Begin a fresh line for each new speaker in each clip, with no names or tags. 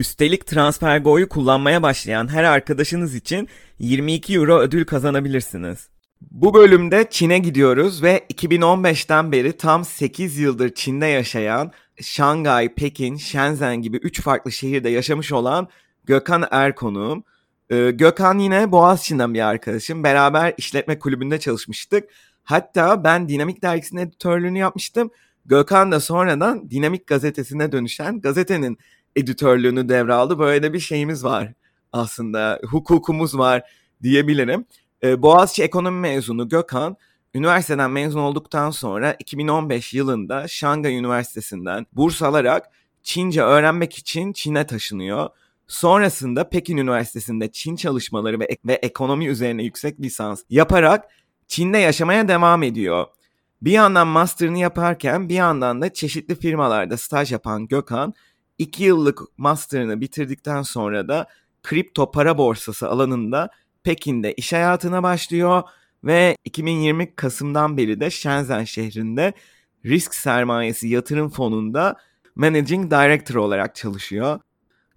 Üstelik TransferGo'yu kullanmaya başlayan her arkadaşınız için 22 euro ödül kazanabilirsiniz. Bu bölümde Çin'e gidiyoruz ve 2015'ten beri tam 8 yıldır Çin'de yaşayan, Şangay, Pekin, Shenzhen gibi 3 farklı şehirde yaşamış olan Gökhan Er konuğum. Ee, Gökhan yine Boğaziçi'nden bir arkadaşım. Beraber işletme kulübünde çalışmıştık. Hatta ben Dinamik Dergisi'nin editörlüğünü yapmıştım. Gökhan da sonradan Dinamik Gazetesi'ne dönüşen gazetenin editörlüğünü devraldı. Böyle de bir şeyimiz var aslında. Hukukumuz var diyebilirim. Ee, Boğaziçi Ekonomi mezunu Gökhan, üniversiteden mezun olduktan sonra 2015 yılında Şangay Üniversitesi'nden burs alarak Çince öğrenmek için Çin'e taşınıyor. Sonrasında Pekin Üniversitesi'nde Çin çalışmaları ve, ve ekonomi üzerine yüksek lisans yaparak Çin'de yaşamaya devam ediyor. Bir yandan master'ını yaparken bir yandan da çeşitli firmalarda staj yapan Gökhan 2 yıllık master'ını bitirdikten sonra da kripto para borsası alanında Pekin'de iş hayatına başlıyor ve 2020 Kasım'dan beri de Shenzhen şehrinde risk sermayesi yatırım fonunda Managing Director olarak çalışıyor.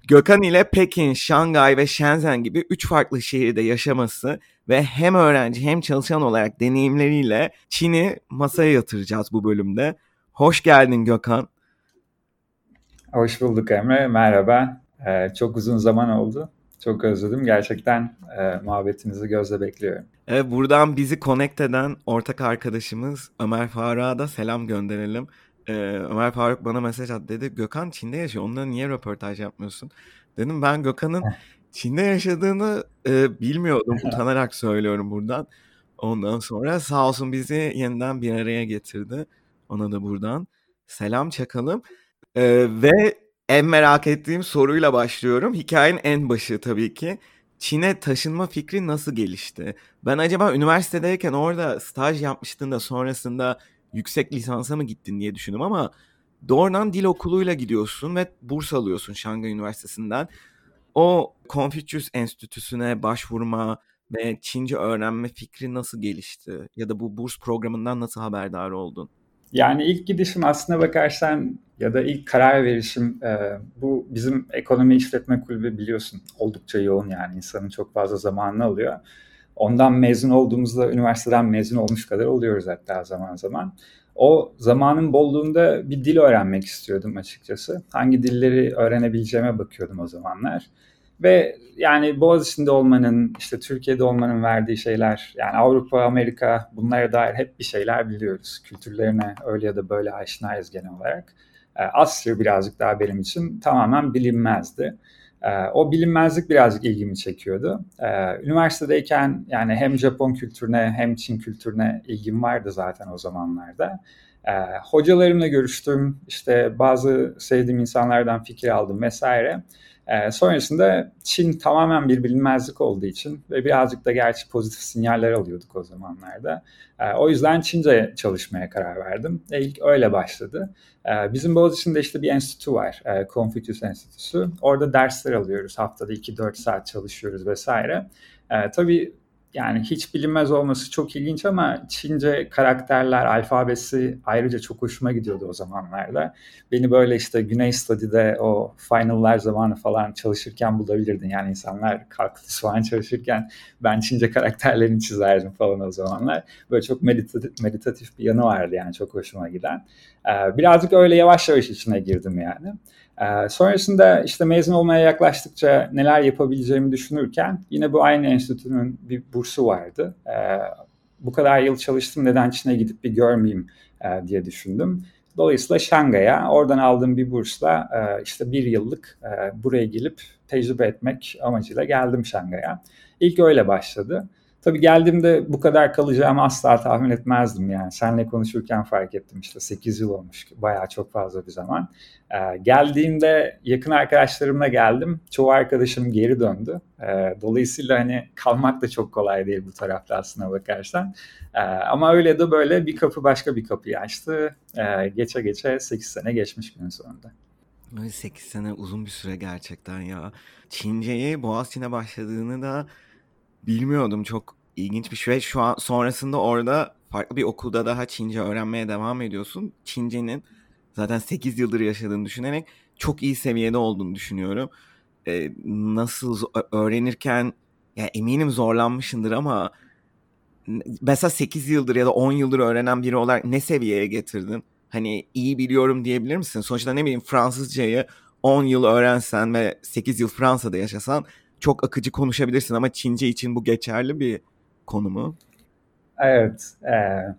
Gökhan ile Pekin, Şangay ve Shenzhen gibi 3 farklı şehirde yaşaması ve hem öğrenci hem çalışan olarak deneyimleriyle Çin'i masaya yatıracağız bu bölümde. Hoş geldin Gökhan.
Hoş bulduk Emre. Merhaba. Ee, çok uzun zaman oldu. Çok özledim. Gerçekten e, muhabbetinizi gözle bekliyorum.
Evet, buradan bizi connect eden ortak arkadaşımız Ömer Faruk'a da selam gönderelim. Ee, Ömer Faruk bana mesaj attı dedi. Gökhan Çin'de yaşıyor. Onunla niye röportaj yapmıyorsun? Dedim ben Gökhan'ın Çin'de yaşadığını e, bilmiyordum. Utanarak söylüyorum buradan. Ondan sonra sağ olsun bizi yeniden bir araya getirdi. Ona da buradan selam çakalım. Ee, ve en merak ettiğim soruyla başlıyorum. Hikayenin en başı tabii ki. Çin'e taşınma fikri nasıl gelişti? Ben acaba üniversitedeyken orada staj yapmıştın da sonrasında yüksek lisansa mı gittin diye düşündüm ama doğrudan dil okuluyla gidiyorsun ve burs alıyorsun Şangay Üniversitesi'nden. O Confucius Enstitüsü'ne başvurma ve Çince öğrenme fikri nasıl gelişti? Ya da bu burs programından nasıl haberdar oldun?
Yani ilk gidişim aslına bakarsan ya da ilk karar verişim e, bu bizim ekonomi işletme kulübü biliyorsun oldukça yoğun yani insanın çok fazla zamanını alıyor. Ondan mezun olduğumuzda üniversiteden mezun olmuş kadar oluyoruz hatta zaman zaman. O zamanın bolluğunda bir dil öğrenmek istiyordum açıkçası. Hangi dilleri öğrenebileceğime bakıyordum o zamanlar. Ve yani Boğaziçi'nde olmanın, işte Türkiye'de olmanın verdiği şeyler, yani Avrupa, Amerika bunlara dair hep bir şeyler biliyoruz. Kültürlerine öyle ya da böyle aşinayız genel olarak. E, Asya birazcık daha benim için tamamen bilinmezdi. E, o bilinmezlik birazcık ilgimi çekiyordu. E, üniversitedeyken yani hem Japon kültürüne hem Çin kültürüne ilgim vardı zaten o zamanlarda. Hocalarımla görüştüm, işte bazı sevdiğim insanlardan fikir aldım vesaire. E, sonrasında Çin tamamen bir bilinmezlik olduğu için ve birazcık da gerçi pozitif sinyaller alıyorduk o zamanlarda. E, o yüzden Çince çalışmaya karar verdim. E, ilk öyle başladı. E, bizim Boğaziçi'nde işte bir enstitü var, e, Confucius Enstitüsü. Orada dersler alıyoruz, haftada 2-4 saat çalışıyoruz vesaire. E, tabii yani hiç bilinmez olması çok ilginç ama Çince karakterler, alfabesi ayrıca çok hoşuma gidiyordu o zamanlarda. Beni böyle işte Güney Study'de o final'lar zamanı falan çalışırken bulabilirdin. Yani insanlar kalkülüs falan çalışırken ben Çince karakterlerini çizerdim falan o zamanlar. Böyle çok meditatif, meditatif bir yanı vardı yani çok hoşuma giden. Birazcık öyle yavaş yavaş içine girdim yani. Ee, sonrasında işte mezun olmaya yaklaştıkça neler yapabileceğimi düşünürken yine bu aynı enstitünün bir bursu vardı. Ee, bu kadar yıl çalıştım neden Çin'e gidip bir görmeyeyim e, diye düşündüm. Dolayısıyla Şangay'a oradan aldığım bir bursla e, işte bir yıllık e, buraya gelip tecrübe etmek amacıyla geldim Şangay'a. İlk öyle başladı. Tabii geldiğimde bu kadar kalacağımı asla tahmin etmezdim yani. Seninle konuşurken fark ettim işte 8 yıl olmuş. Bayağı çok fazla bir zaman. Ee, geldiğimde yakın arkadaşlarımla geldim. Çoğu arkadaşım geri döndü. Ee, dolayısıyla hani kalmak da çok kolay değil bu tarafta aslına bakarsan. Ee, ama öyle de böyle bir kapı başka bir kapıyı açtı. Ee, geçe geçe 8 sene geçmiş günün sonunda.
8 sene uzun bir süre gerçekten ya. Çince'ye Boğaziçi'ne başladığını da bilmiyordum. Çok ilginç bir şey. Şu an sonrasında orada farklı bir okulda daha Çince öğrenmeye devam ediyorsun. Çince'nin zaten 8 yıldır yaşadığını düşünerek çok iyi seviyede olduğunu düşünüyorum. Ee, nasıl öğrenirken ya eminim zorlanmışındır ama mesela 8 yıldır ya da 10 yıldır öğrenen biri olarak ne seviyeye getirdin? Hani iyi biliyorum diyebilir misin? Sonuçta ne bileyim Fransızcayı 10 yıl öğrensen ve 8 yıl Fransa'da yaşasan çok akıcı konuşabilirsin ama Çince için bu geçerli bir konu mu?
Evet. E,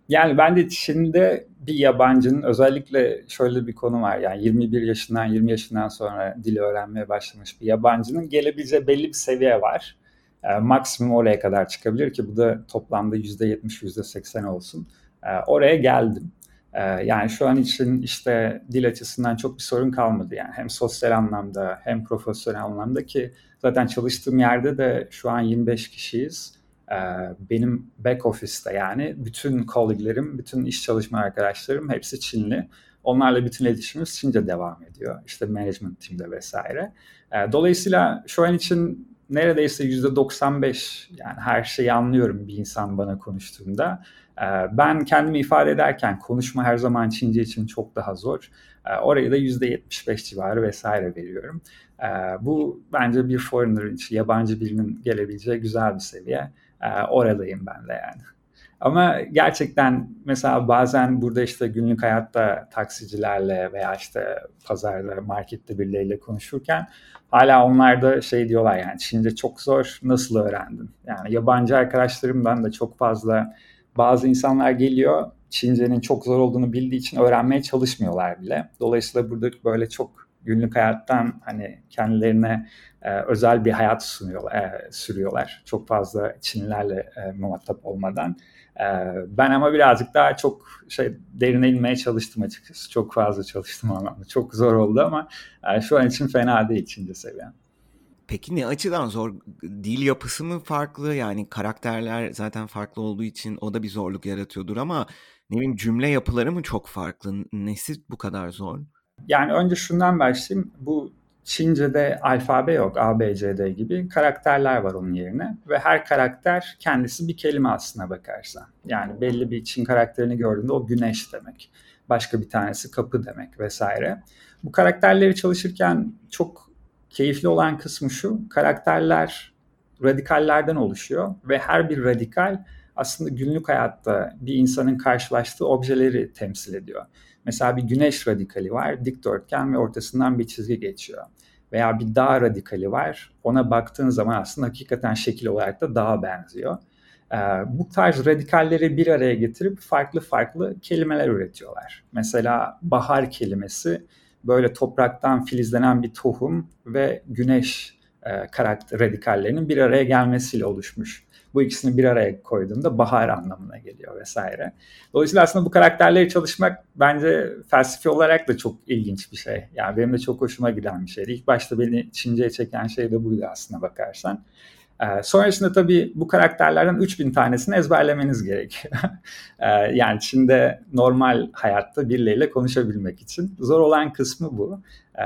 yani ben de Çin'de bir yabancının özellikle şöyle bir konu var. Yani 21 yaşından 20 yaşından sonra dili öğrenmeye başlamış bir yabancının gelebileceği belli bir seviye var. E, maksimum oraya kadar çıkabilir ki bu da toplamda %70 %80 olsun. E, oraya geldim. E, yani şu an için işte dil açısından çok bir sorun kalmadı. Yani hem sosyal anlamda hem profesyonel anlamda ki zaten çalıştığım yerde de şu an 25 kişiyiz ee, benim back office'te yani bütün colleague'lerim, bütün iş çalışma arkadaşlarım hepsi Çinli. Onlarla bütün iletişimimiz Çince devam ediyor. İşte management team'de vesaire. Ee, dolayısıyla şu an için neredeyse %95 yani her şeyi anlıyorum bir insan bana konuştuğunda. Ee, ben kendimi ifade ederken konuşma her zaman Çince için çok daha zor. Oraya da %75 civarı vesaire veriyorum. Bu bence bir foreigner için, yabancı birinin gelebileceği güzel bir seviye. Ee, oradayım ben de yani. Ama gerçekten mesela bazen burada işte günlük hayatta taksicilerle veya işte pazarda, markette birileriyle konuşurken hala onlar da şey diyorlar yani Çince çok zor, nasıl öğrendin? Yani yabancı arkadaşlarımdan da çok fazla bazı insanlar geliyor Çince'nin çok zor olduğunu bildiği için öğrenmeye çalışmıyorlar bile. Dolayısıyla burada böyle çok günlük hayattan hani kendilerine e, özel bir hayat sunuyorlar, e, sürüyorlar. Çok fazla Çinlilerle e, muhatap olmadan. E, ben ama birazcık daha çok şey derine inmeye çalıştım açıkçası. Çok fazla çalıştım anlamda. Çok zor oldu ama e, şu an için fena değil Çince seviyem.
Peki ne açıdan zor? Dil yapısı mı farklı? Yani karakterler zaten farklı olduğu için o da bir zorluk yaratıyordur ama ne bileyim cümle yapıları mı çok farklı? Nesi bu kadar zor?
Yani önce şundan başlayayım. Bu Çince'de alfabe yok. A, B, C, D gibi karakterler var onun yerine. Ve her karakter kendisi bir kelime aslına bakarsan. Yani belli bir Çin karakterini gördüğünde o güneş demek. Başka bir tanesi kapı demek vesaire. Bu karakterleri çalışırken çok keyifli olan kısmı şu. Karakterler radikallerden oluşuyor. Ve her bir radikal aslında günlük hayatta bir insanın karşılaştığı objeleri temsil ediyor. Mesela bir güneş radikali var, dikdörtgen ve ortasından bir çizgi geçiyor. Veya bir dağ radikali var, ona baktığın zaman aslında hakikaten şekil olarak da dağa benziyor. Ee, bu tarz radikalleri bir araya getirip farklı farklı kelimeler üretiyorlar. Mesela bahar kelimesi böyle topraktan filizlenen bir tohum ve güneş e, karakter radikallerinin bir araya gelmesiyle oluşmuş bu ikisini bir araya koyduğunda bahar anlamına geliyor vesaire. Dolayısıyla aslında bu karakterleri çalışmak bence felsefi olarak da çok ilginç bir şey. Yani benim de çok hoşuma giden bir şeydi. İlk başta beni Çince'ye çeken şey de buydu aslında bakarsan. Ee, sonrasında tabii bu karakterlerden 3000 tanesini ezberlemeniz gerekiyor. ee, yani Çin'de normal hayatta birileriyle konuşabilmek için. Zor olan kısmı bu. Ee,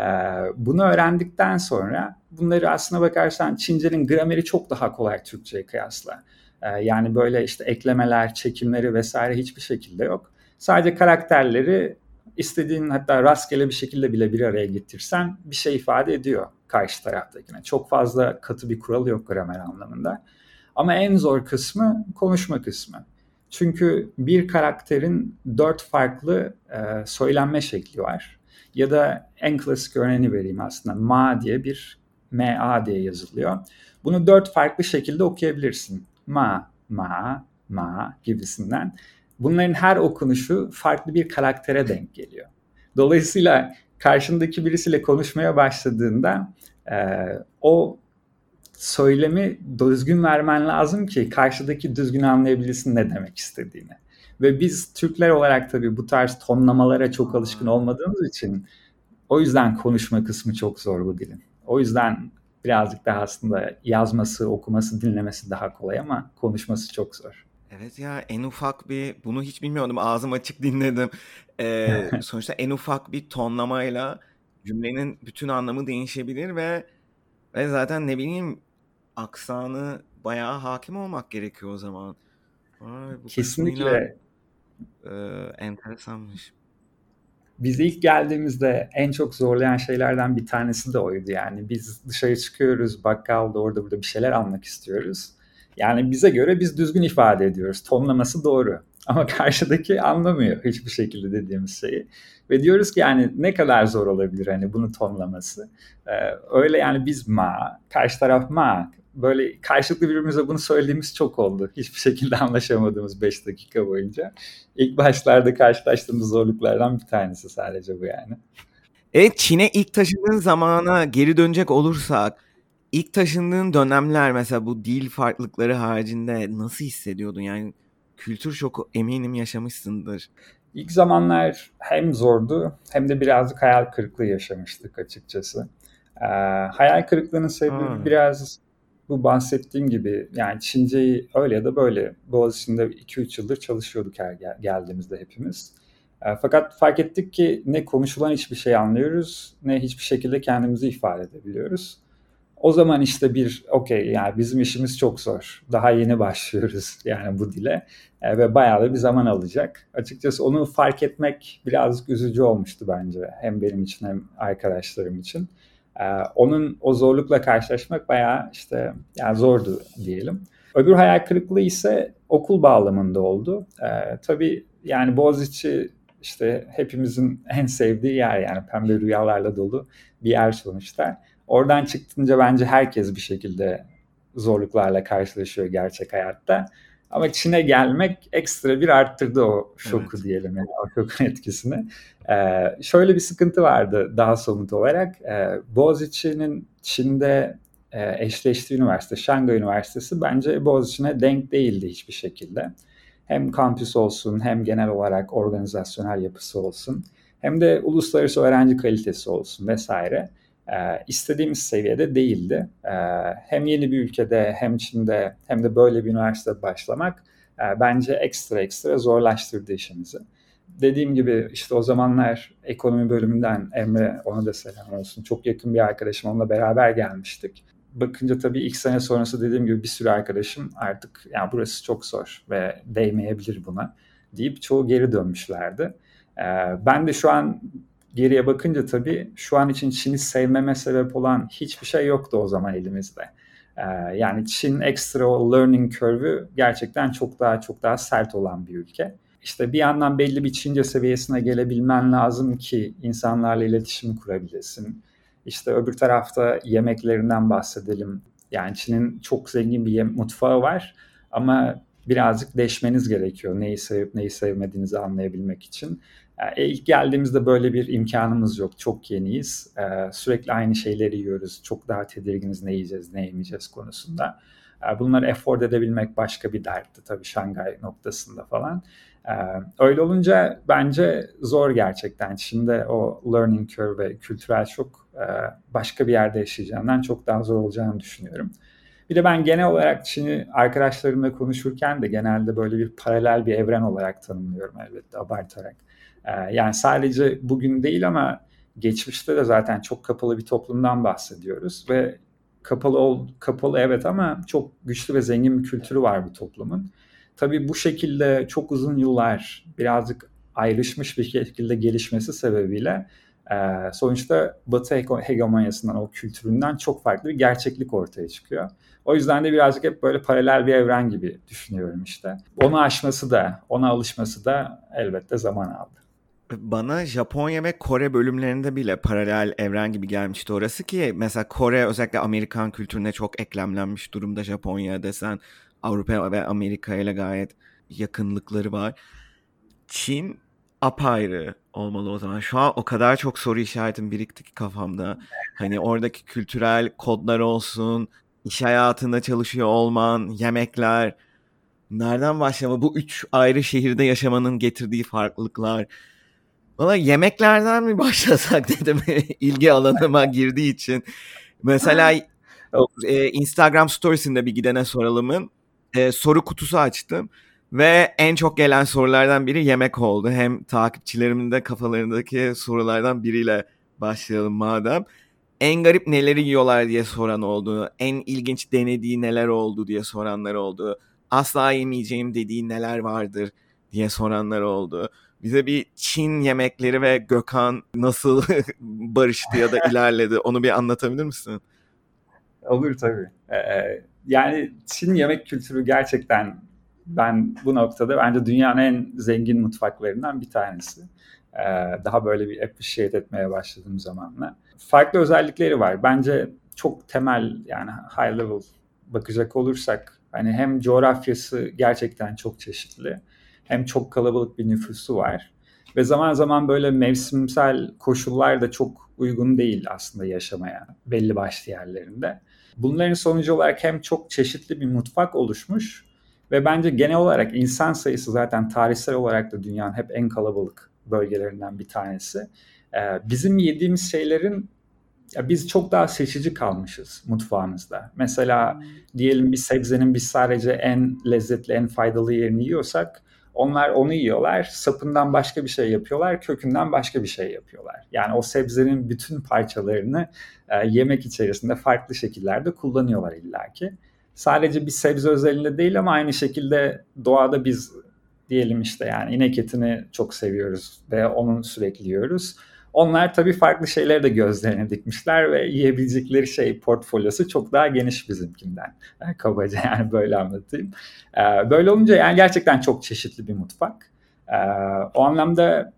bunu öğrendikten sonra bunları aslına bakarsan Çince'nin grameri çok daha kolay Türkçe'ye kıyasla. Yani böyle işte eklemeler, çekimleri vesaire hiçbir şekilde yok. Sadece karakterleri istediğin hatta rastgele bir şekilde bile bir araya getirsen bir şey ifade ediyor karşı taraftakine. Çok fazla katı bir kural yok gramer anlamında. Ama en zor kısmı konuşma kısmı. Çünkü bir karakterin dört farklı e, söylenme şekli var. Ya da en klasik örneğini vereyim aslında. Ma diye bir M-A diye yazılıyor. Bunu dört farklı şekilde okuyabilirsin. Ma, ma, ma gibisinden. Bunların her okunuşu farklı bir karaktere denk geliyor. Dolayısıyla karşındaki birisiyle konuşmaya başladığında e, o söylemi düzgün vermen lazım ki karşıdaki düzgün anlayabilsin ne demek istediğini. Ve biz Türkler olarak tabii bu tarz tonlamalara çok alışkın olmadığımız için o yüzden konuşma kısmı çok zor bu dilin. O yüzden birazcık daha aslında yazması, okuması, dinlemesi daha kolay ama konuşması çok zor.
Evet ya en ufak bir bunu hiç bilmiyordum ağzım açık dinledim. Ee, sonuçta en ufak bir tonlamayla cümlenin bütün anlamı değişebilir ve ve zaten ne bileyim aksanı bayağı hakim olmak gerekiyor o zaman.
Ay, bu Kesinlikle.
E, enteresanmış.
Biz ilk geldiğimizde en çok zorlayan şeylerden bir tanesi de oydu yani. Biz dışarı çıkıyoruz, bakkalda orada burada bir şeyler almak istiyoruz. Yani bize göre biz düzgün ifade ediyoruz. Tonlaması doğru. Ama karşıdaki anlamıyor hiçbir şekilde dediğimiz şeyi. Ve diyoruz ki yani ne kadar zor olabilir hani bunu tonlaması. Ee, öyle yani biz ma, karşı taraf ma. Böyle karşılıklı birbirimize bunu söylediğimiz çok oldu. Hiçbir şekilde anlaşamadığımız 5 dakika boyunca. İlk başlarda karşılaştığımız zorluklardan bir tanesi sadece bu yani.
Evet Çin'e ilk taşındığın zamana geri dönecek olursak ilk taşındığın dönemler mesela bu dil farklılıkları haricinde nasıl hissediyordun? Yani kültür şoku eminim yaşamışsındır.
İlk zamanlar hem zordu hem de birazcık hayal kırıklığı yaşamıştık açıkçası. Ee, hayal kırıklığının sebebi hmm. biraz bu bahsettiğim gibi yani Çince'yi öyle ya da böyle Boğaziçi'nde 2-3 yıldır çalışıyorduk her gel- geldiğimizde hepimiz. E, fakat fark ettik ki ne konuşulan hiçbir şey anlıyoruz ne hiçbir şekilde kendimizi ifade edebiliyoruz. O zaman işte bir okey yani bizim işimiz çok zor. Daha yeni başlıyoruz yani bu dile e, ve bayağı da bir zaman alacak. Açıkçası onu fark etmek birazcık üzücü olmuştu bence hem benim için hem arkadaşlarım için. E, onun o zorlukla karşılaşmak bayağı işte yani zordu diyelim. Öbür hayal kırıklığı ise okul bağlamında oldu. E, tabii yani Boğaziçi işte hepimizin en sevdiği yer yani pembe rüyalarla dolu bir yer sonuçta. Oradan çıktınca bence herkes bir şekilde zorluklarla karşılaşıyor gerçek hayatta. Ama Çin'e gelmek ekstra bir arttırdı o şoku evet. diyelim yani o şokun etkisini. Ee, şöyle bir sıkıntı vardı daha somut olarak. Ee, Boğaziçi'nin Çin'de e, eşleştiği üniversite, Şangay Üniversitesi bence Boğaziçi'ne denk değildi hiçbir şekilde. Hem kampüs olsun hem genel olarak organizasyonel yapısı olsun hem de uluslararası öğrenci kalitesi olsun vesaire e, istediğimiz seviyede değildi. E, hem yeni bir ülkede hem Çin'de hem de böyle bir üniversitede başlamak e, bence ekstra ekstra zorlaştırdı işimizi. Dediğim gibi işte o zamanlar ekonomi bölümünden Emre ona da selam olsun. Çok yakın bir arkadaşım onunla beraber gelmiştik. Bakınca tabii ilk sene sonrası dediğim gibi bir sürü arkadaşım artık yani burası çok zor ve değmeyebilir buna deyip çoğu geri dönmüşlerdi. Ben de şu an geriye bakınca tabii şu an için Çin'i sevmeme sebep olan hiçbir şey yoktu o zaman elimizde. Ee, yani Çin ekstra learning curve'ü gerçekten çok daha çok daha sert olan bir ülke. İşte bir yandan belli bir Çince seviyesine gelebilmen lazım ki insanlarla iletişim kurabilesin. İşte öbür tarafta yemeklerinden bahsedelim. Yani Çin'in çok zengin bir mutfağı var ama birazcık deşmeniz gerekiyor neyi sevip neyi sevmediğinizi anlayabilmek için. E, ilk geldiğimizde böyle bir imkanımız yok. Çok yeniyiz. E, sürekli aynı şeyleri yiyoruz. Çok daha tedirginiz ne yiyeceğiz, ne yemeyeceğiz konusunda. E, bunları afford edebilmek başka bir dertti tabii Şangay noktasında falan. E, öyle olunca bence zor gerçekten. Şimdi o learning curve ve kültürel şok e, başka bir yerde yaşayacağından çok daha zor olacağını düşünüyorum. Bir de ben genel olarak Çin'i arkadaşlarımla konuşurken de genelde böyle bir paralel bir evren olarak tanımlıyorum elbette abartarak. Ee, yani sadece bugün değil ama geçmişte de zaten çok kapalı bir toplumdan bahsediyoruz ve kapalı ol, kapalı evet ama çok güçlü ve zengin bir kültürü var bu toplumun. Tabii bu şekilde çok uzun yıllar birazcık ayrışmış bir şekilde gelişmesi sebebiyle e, sonuçta Batı hegemonyasından, o kültüründen çok farklı bir gerçeklik ortaya çıkıyor. O yüzden de birazcık hep böyle paralel bir evren gibi düşünüyorum işte. Onu aşması da, ona alışması da elbette zaman aldı.
Bana Japonya ve Kore bölümlerinde bile paralel evren gibi gelmişti orası ki mesela Kore özellikle Amerikan kültürüne çok eklemlenmiş durumda Japonya desen Avrupa ve Amerika ile gayet yakınlıkları var. Çin apayrı olmalı o zaman. Şu an o kadar çok soru işaretim birikti ki kafamda. Hani oradaki kültürel kodlar olsun, iş hayatında çalışıyor olman, yemekler, nereden başlama bu üç ayrı şehirde yaşamanın getirdiği farklılıklar. Valla yemeklerden mi başlasak dedim ilgi alanıma girdiği için. Mesela e, Instagram storiesinde bir gidene soralımın e, soru kutusu açtım. Ve en çok gelen sorulardan biri yemek oldu. Hem takipçilerimin de kafalarındaki sorulardan biriyle başlayalım madem. En garip neleri yiyorlar diye soran oldu. En ilginç denediği neler oldu diye soranlar oldu. Asla yemeyeceğim dediği neler vardır diye soranlar oldu. Bize bir Çin yemekleri ve Gökhan nasıl barıştı ya da ilerledi onu bir anlatabilir misin?
Olur tabii. Ee, yani Çin yemek kültürü gerçekten ben bu noktada bence dünyanın en zengin mutfaklarından bir tanesi. Ee, daha böyle bir appreciate etmeye başladığım zamanla. Farklı özellikleri var. Bence çok temel yani high level bakacak olursak hani hem coğrafyası gerçekten çok çeşitli hem çok kalabalık bir nüfusu var ve zaman zaman böyle mevsimsel koşullar da çok uygun değil aslında yaşamaya belli başlı yerlerinde. Bunların sonucu olarak hem çok çeşitli bir mutfak oluşmuş ve bence genel olarak insan sayısı zaten tarihsel olarak da dünyanın hep en kalabalık bölgelerinden bir tanesi. Ee, bizim yediğimiz şeylerin ya biz çok daha seçici kalmışız mutfağımızda. Mesela diyelim bir sebzenin biz sadece en lezzetli, en faydalı yerini yiyorsak onlar onu yiyorlar, sapından başka bir şey yapıyorlar, kökünden başka bir şey yapıyorlar. Yani o sebzenin bütün parçalarını e, yemek içerisinde farklı şekillerde kullanıyorlar illaki. Sadece bir sebze özelinde değil ama aynı şekilde doğada biz diyelim işte yani inek etini çok seviyoruz ve onun sürekli yiyoruz. Onlar tabii farklı şeyleri de gözlerine dikmişler ve yiyebilecekleri şey portfolyosu çok daha geniş bizimkinden. Yani kabaca yani böyle anlatayım. Ee, böyle olunca yani gerçekten çok çeşitli bir mutfak. Ee, o anlamda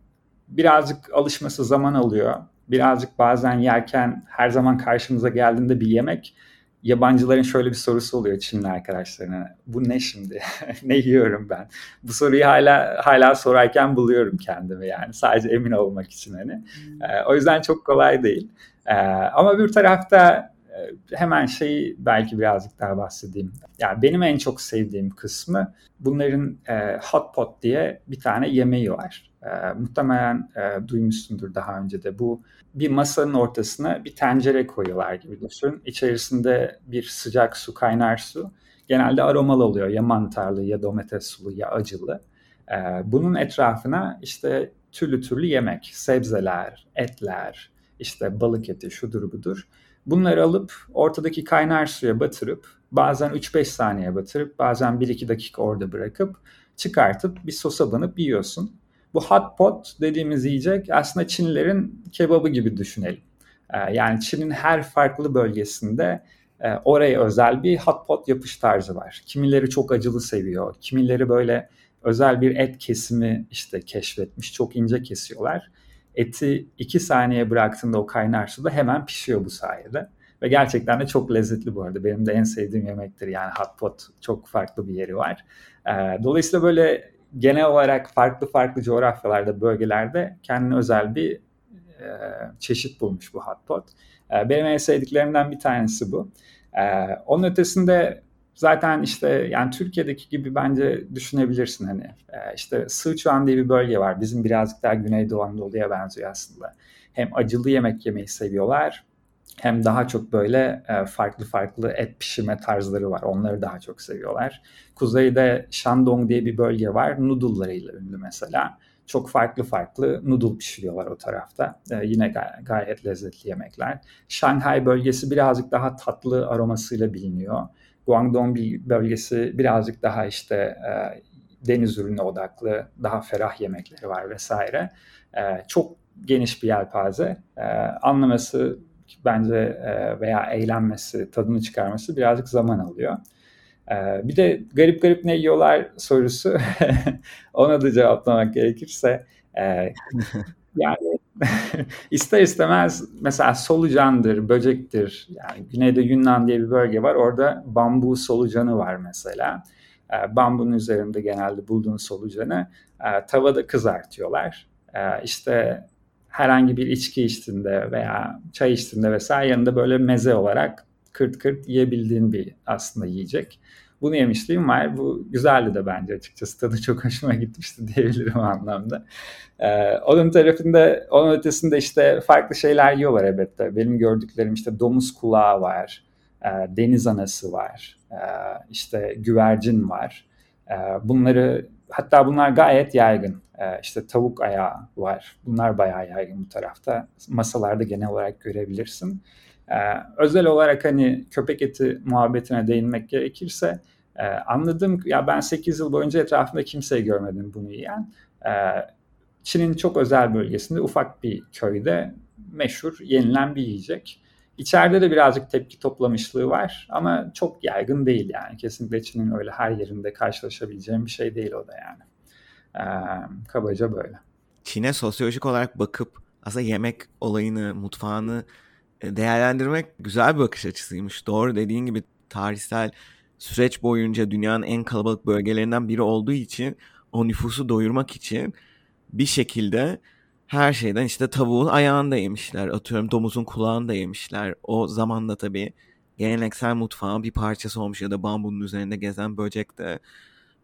birazcık alışması zaman alıyor. Birazcık bazen yerken her zaman karşımıza geldiğinde bir yemek yabancıların şöyle bir sorusu oluyor Çinli arkadaşlarına. Bu ne şimdi? ne yiyorum ben? Bu soruyu hala hala sorarken buluyorum kendimi yani. Sadece emin olmak için hani. Ee, o yüzden çok kolay değil. Ee, ama bir tarafta e, hemen şeyi belki birazcık daha bahsedeyim. Yani benim en çok sevdiğim kısmı bunların e, hot pot diye bir tane yemeği var. E, muhtemelen e, duymuşsundur daha önce de. Bu bir masanın ortasına bir tencere koyuyorlar gibi düşün. İçerisinde bir sıcak su, kaynar su. Genelde aromalı oluyor. Ya mantarlı ya domates sulu ya acılı. E, bunun etrafına işte türlü türlü yemek, sebzeler, etler, işte balık eti, şudur budur. Bunları alıp ortadaki kaynar suya batırıp bazen 3-5 saniye batırıp bazen 1-2 dakika orada bırakıp çıkartıp bir sosa banıp yiyorsun. Bu hot pot dediğimiz yiyecek aslında Çinlilerin kebabı gibi düşünelim. Ee, yani Çin'in her farklı bölgesinde e, oraya özel bir hot pot yapış tarzı var. Kimileri çok acılı seviyor, kimileri böyle özel bir et kesimi işte keşfetmiş, çok ince kesiyorlar. Eti 2 saniye bıraktığında o kaynar suda hemen pişiyor bu sayede. Ve gerçekten de çok lezzetli bu arada. Benim de en sevdiğim yemektir. Yani hot pot çok farklı bir yeri var. Ee, dolayısıyla böyle genel olarak farklı farklı coğrafyalarda, bölgelerde kendine özel bir e, çeşit bulmuş bu hot pot. E, benim en sevdiklerimden bir tanesi bu. E, onun ötesinde zaten işte yani Türkiye'deki gibi bence düşünebilirsin hani e, işte Sığçuan diye bir bölge var. Bizim birazcık daha Güneydoğu Anadolu'ya benziyor aslında. Hem acılı yemek yemeyi seviyorlar hem daha çok böyle e, farklı farklı et pişirme tarzları var. Onları daha çok seviyorlar. Kuzeyde Shandong diye bir bölge var. Noodle'larıyla ünlü mesela. Çok farklı farklı noodle pişiriyorlar o tarafta. E, yine gay- gayet lezzetli yemekler. Şanghay bölgesi birazcık daha tatlı aromasıyla biliniyor. Guangdong bölgesi birazcık daha işte e, deniz ürünü odaklı, daha ferah yemekleri var vesaire. Çok geniş bir yelpaze. Anlaması bence e, veya eğlenmesi, tadını çıkarması birazcık zaman alıyor. E, bir de garip garip ne yiyorlar sorusu ona da cevaplamak gerekirse e, yani ister istemez mesela solucandır, böcektir. Yani güneyde Yunan diye bir bölge var. Orada bambu solucanı var mesela. E, bambunun üzerinde genelde bulduğun solucanı e, tavada kızartıyorlar. E, işte herhangi bir içki içtiğinde veya çay içtiğinde vesaire yanında böyle meze olarak kırt kırt yiyebildiğin bir aslında yiyecek. Bunu yemişliğim var. Bu güzeldi de bence açıkçası. Tadı çok hoşuma gitmişti diyebilirim anlamda. Ee, onun tarafında, onun ötesinde işte farklı şeyler yiyorlar elbette. Benim gördüklerim işte domuz kulağı var, e, deniz anası var, e, işte güvercin var. E, bunları hatta bunlar gayet yaygın. E, işte tavuk ayağı var. Bunlar bayağı yaygın bu tarafta. Masalarda genel olarak görebilirsin. Ee, özel olarak hani köpek eti muhabbetine değinmek gerekirse e, anladım ya ben 8 yıl boyunca etrafımda kimseyi görmedim bunu yiyen. E, Çin'in çok özel bölgesinde ufak bir köyde meşhur yenilen bir yiyecek. İçeride de birazcık tepki toplamışlığı var ama çok yaygın değil yani. Kesinlikle Çin'in öyle her yerinde karşılaşabileceğim bir şey değil o da yani. Ee, kabaca böyle.
Çin'e sosyolojik olarak bakıp aslında yemek olayını, mutfağını e, değerlendirmek güzel bir bakış açısıymış. Doğru dediğin gibi tarihsel süreç boyunca dünyanın en kalabalık bölgelerinden biri olduğu için o nüfusu doyurmak için bir şekilde her şeyden işte tavuğun ayağını da yemişler. Atıyorum domuzun kulağını da yemişler. O zamanla tabii geleneksel mutfağın bir parçası olmuş ya da bambunun üzerinde gezen böcek de.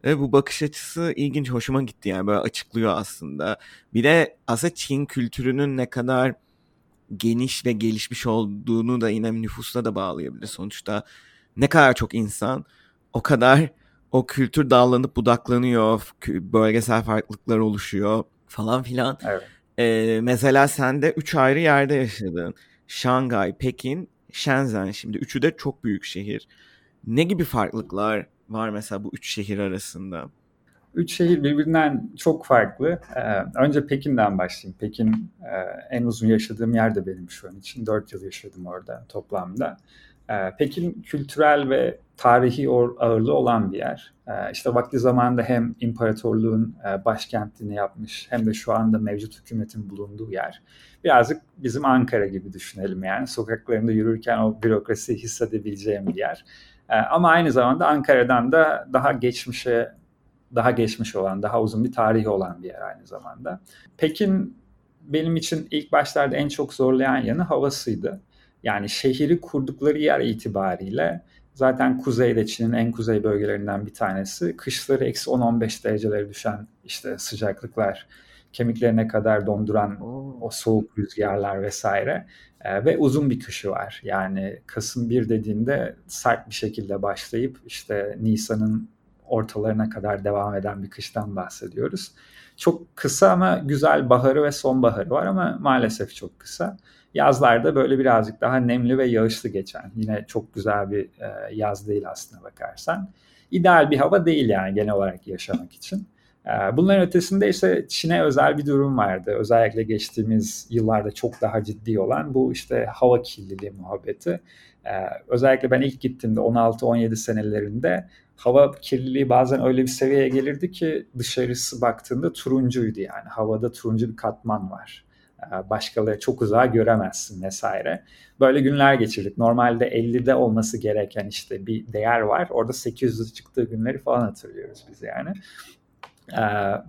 Ve bu bakış açısı ilginç, hoşuma gitti yani böyle açıklıyor aslında. Bir de aslında Çin kültürünün ne kadar geniş ve gelişmiş olduğunu da yine nüfusla da bağlayabilir. Sonuçta ne kadar çok insan o kadar o kültür dallanıp budaklanıyor, bölgesel farklılıklar oluşuyor falan filan.
Evet.
Ee, mesela sen de üç ayrı yerde yaşadın. Şangay, Pekin, Shenzhen şimdi üçü de çok büyük şehir. Ne gibi farklılıklar var mesela bu üç şehir arasında?
Üç şehir birbirinden çok farklı. Ee, önce Pekin'den başlayayım. Pekin e, en uzun yaşadığım yer de benim şu an için. Dört yıl yaşadım orada toplamda. Ee, Pekin kültürel ve tarihi ağırlığı olan bir yer. Ee, işte vakti zamanında hem imparatorluğun e, başkentini yapmış hem de şu anda mevcut hükümetin bulunduğu yer. Birazcık bizim Ankara gibi düşünelim yani. Sokaklarında yürürken o bürokrasiyi hissedebileceğim bir yer. Ama aynı zamanda Ankara'dan da daha geçmişe daha geçmiş olan, daha uzun bir tarihi olan bir yer aynı zamanda. Pekin benim için ilk başlarda en çok zorlayan yanı havasıydı. Yani şehri kurdukları yer itibariyle zaten kuzeyde Çin'in en kuzey bölgelerinden bir tanesi. Kışları eksi 10-15 derecelere düşen işte sıcaklıklar, kemiklerine kadar donduran o soğuk rüzgarlar vesaire ee, ve uzun bir kışı var. Yani Kasım 1 dediğinde sert bir şekilde başlayıp işte Nisan'ın ortalarına kadar devam eden bir kıştan bahsediyoruz. Çok kısa ama güzel baharı ve sonbaharı var ama maalesef çok kısa. Yazlarda böyle birazcık daha nemli ve yağışlı geçen. Yine çok güzel bir e, yaz değil aslına bakarsan. İdeal bir hava değil yani genel olarak yaşamak için. E, bunların ötesinde ise Çin'e özel bir durum vardı. Özellikle geçtiğimiz yıllarda çok daha ciddi olan bu işte hava kirliliği muhabbeti. E, özellikle ben ilk gittiğimde 16-17 senelerinde hava kirliliği bazen öyle bir seviyeye gelirdi ki dışarısı baktığında turuncuydu yani. Havada turuncu bir katman var. Ee, başkaları çok uzağa göremezsin vesaire. Böyle günler geçirdik. Normalde 50'de olması gereken işte bir değer var. Orada 800'e çıktığı günleri falan hatırlıyoruz biz yani. Ee,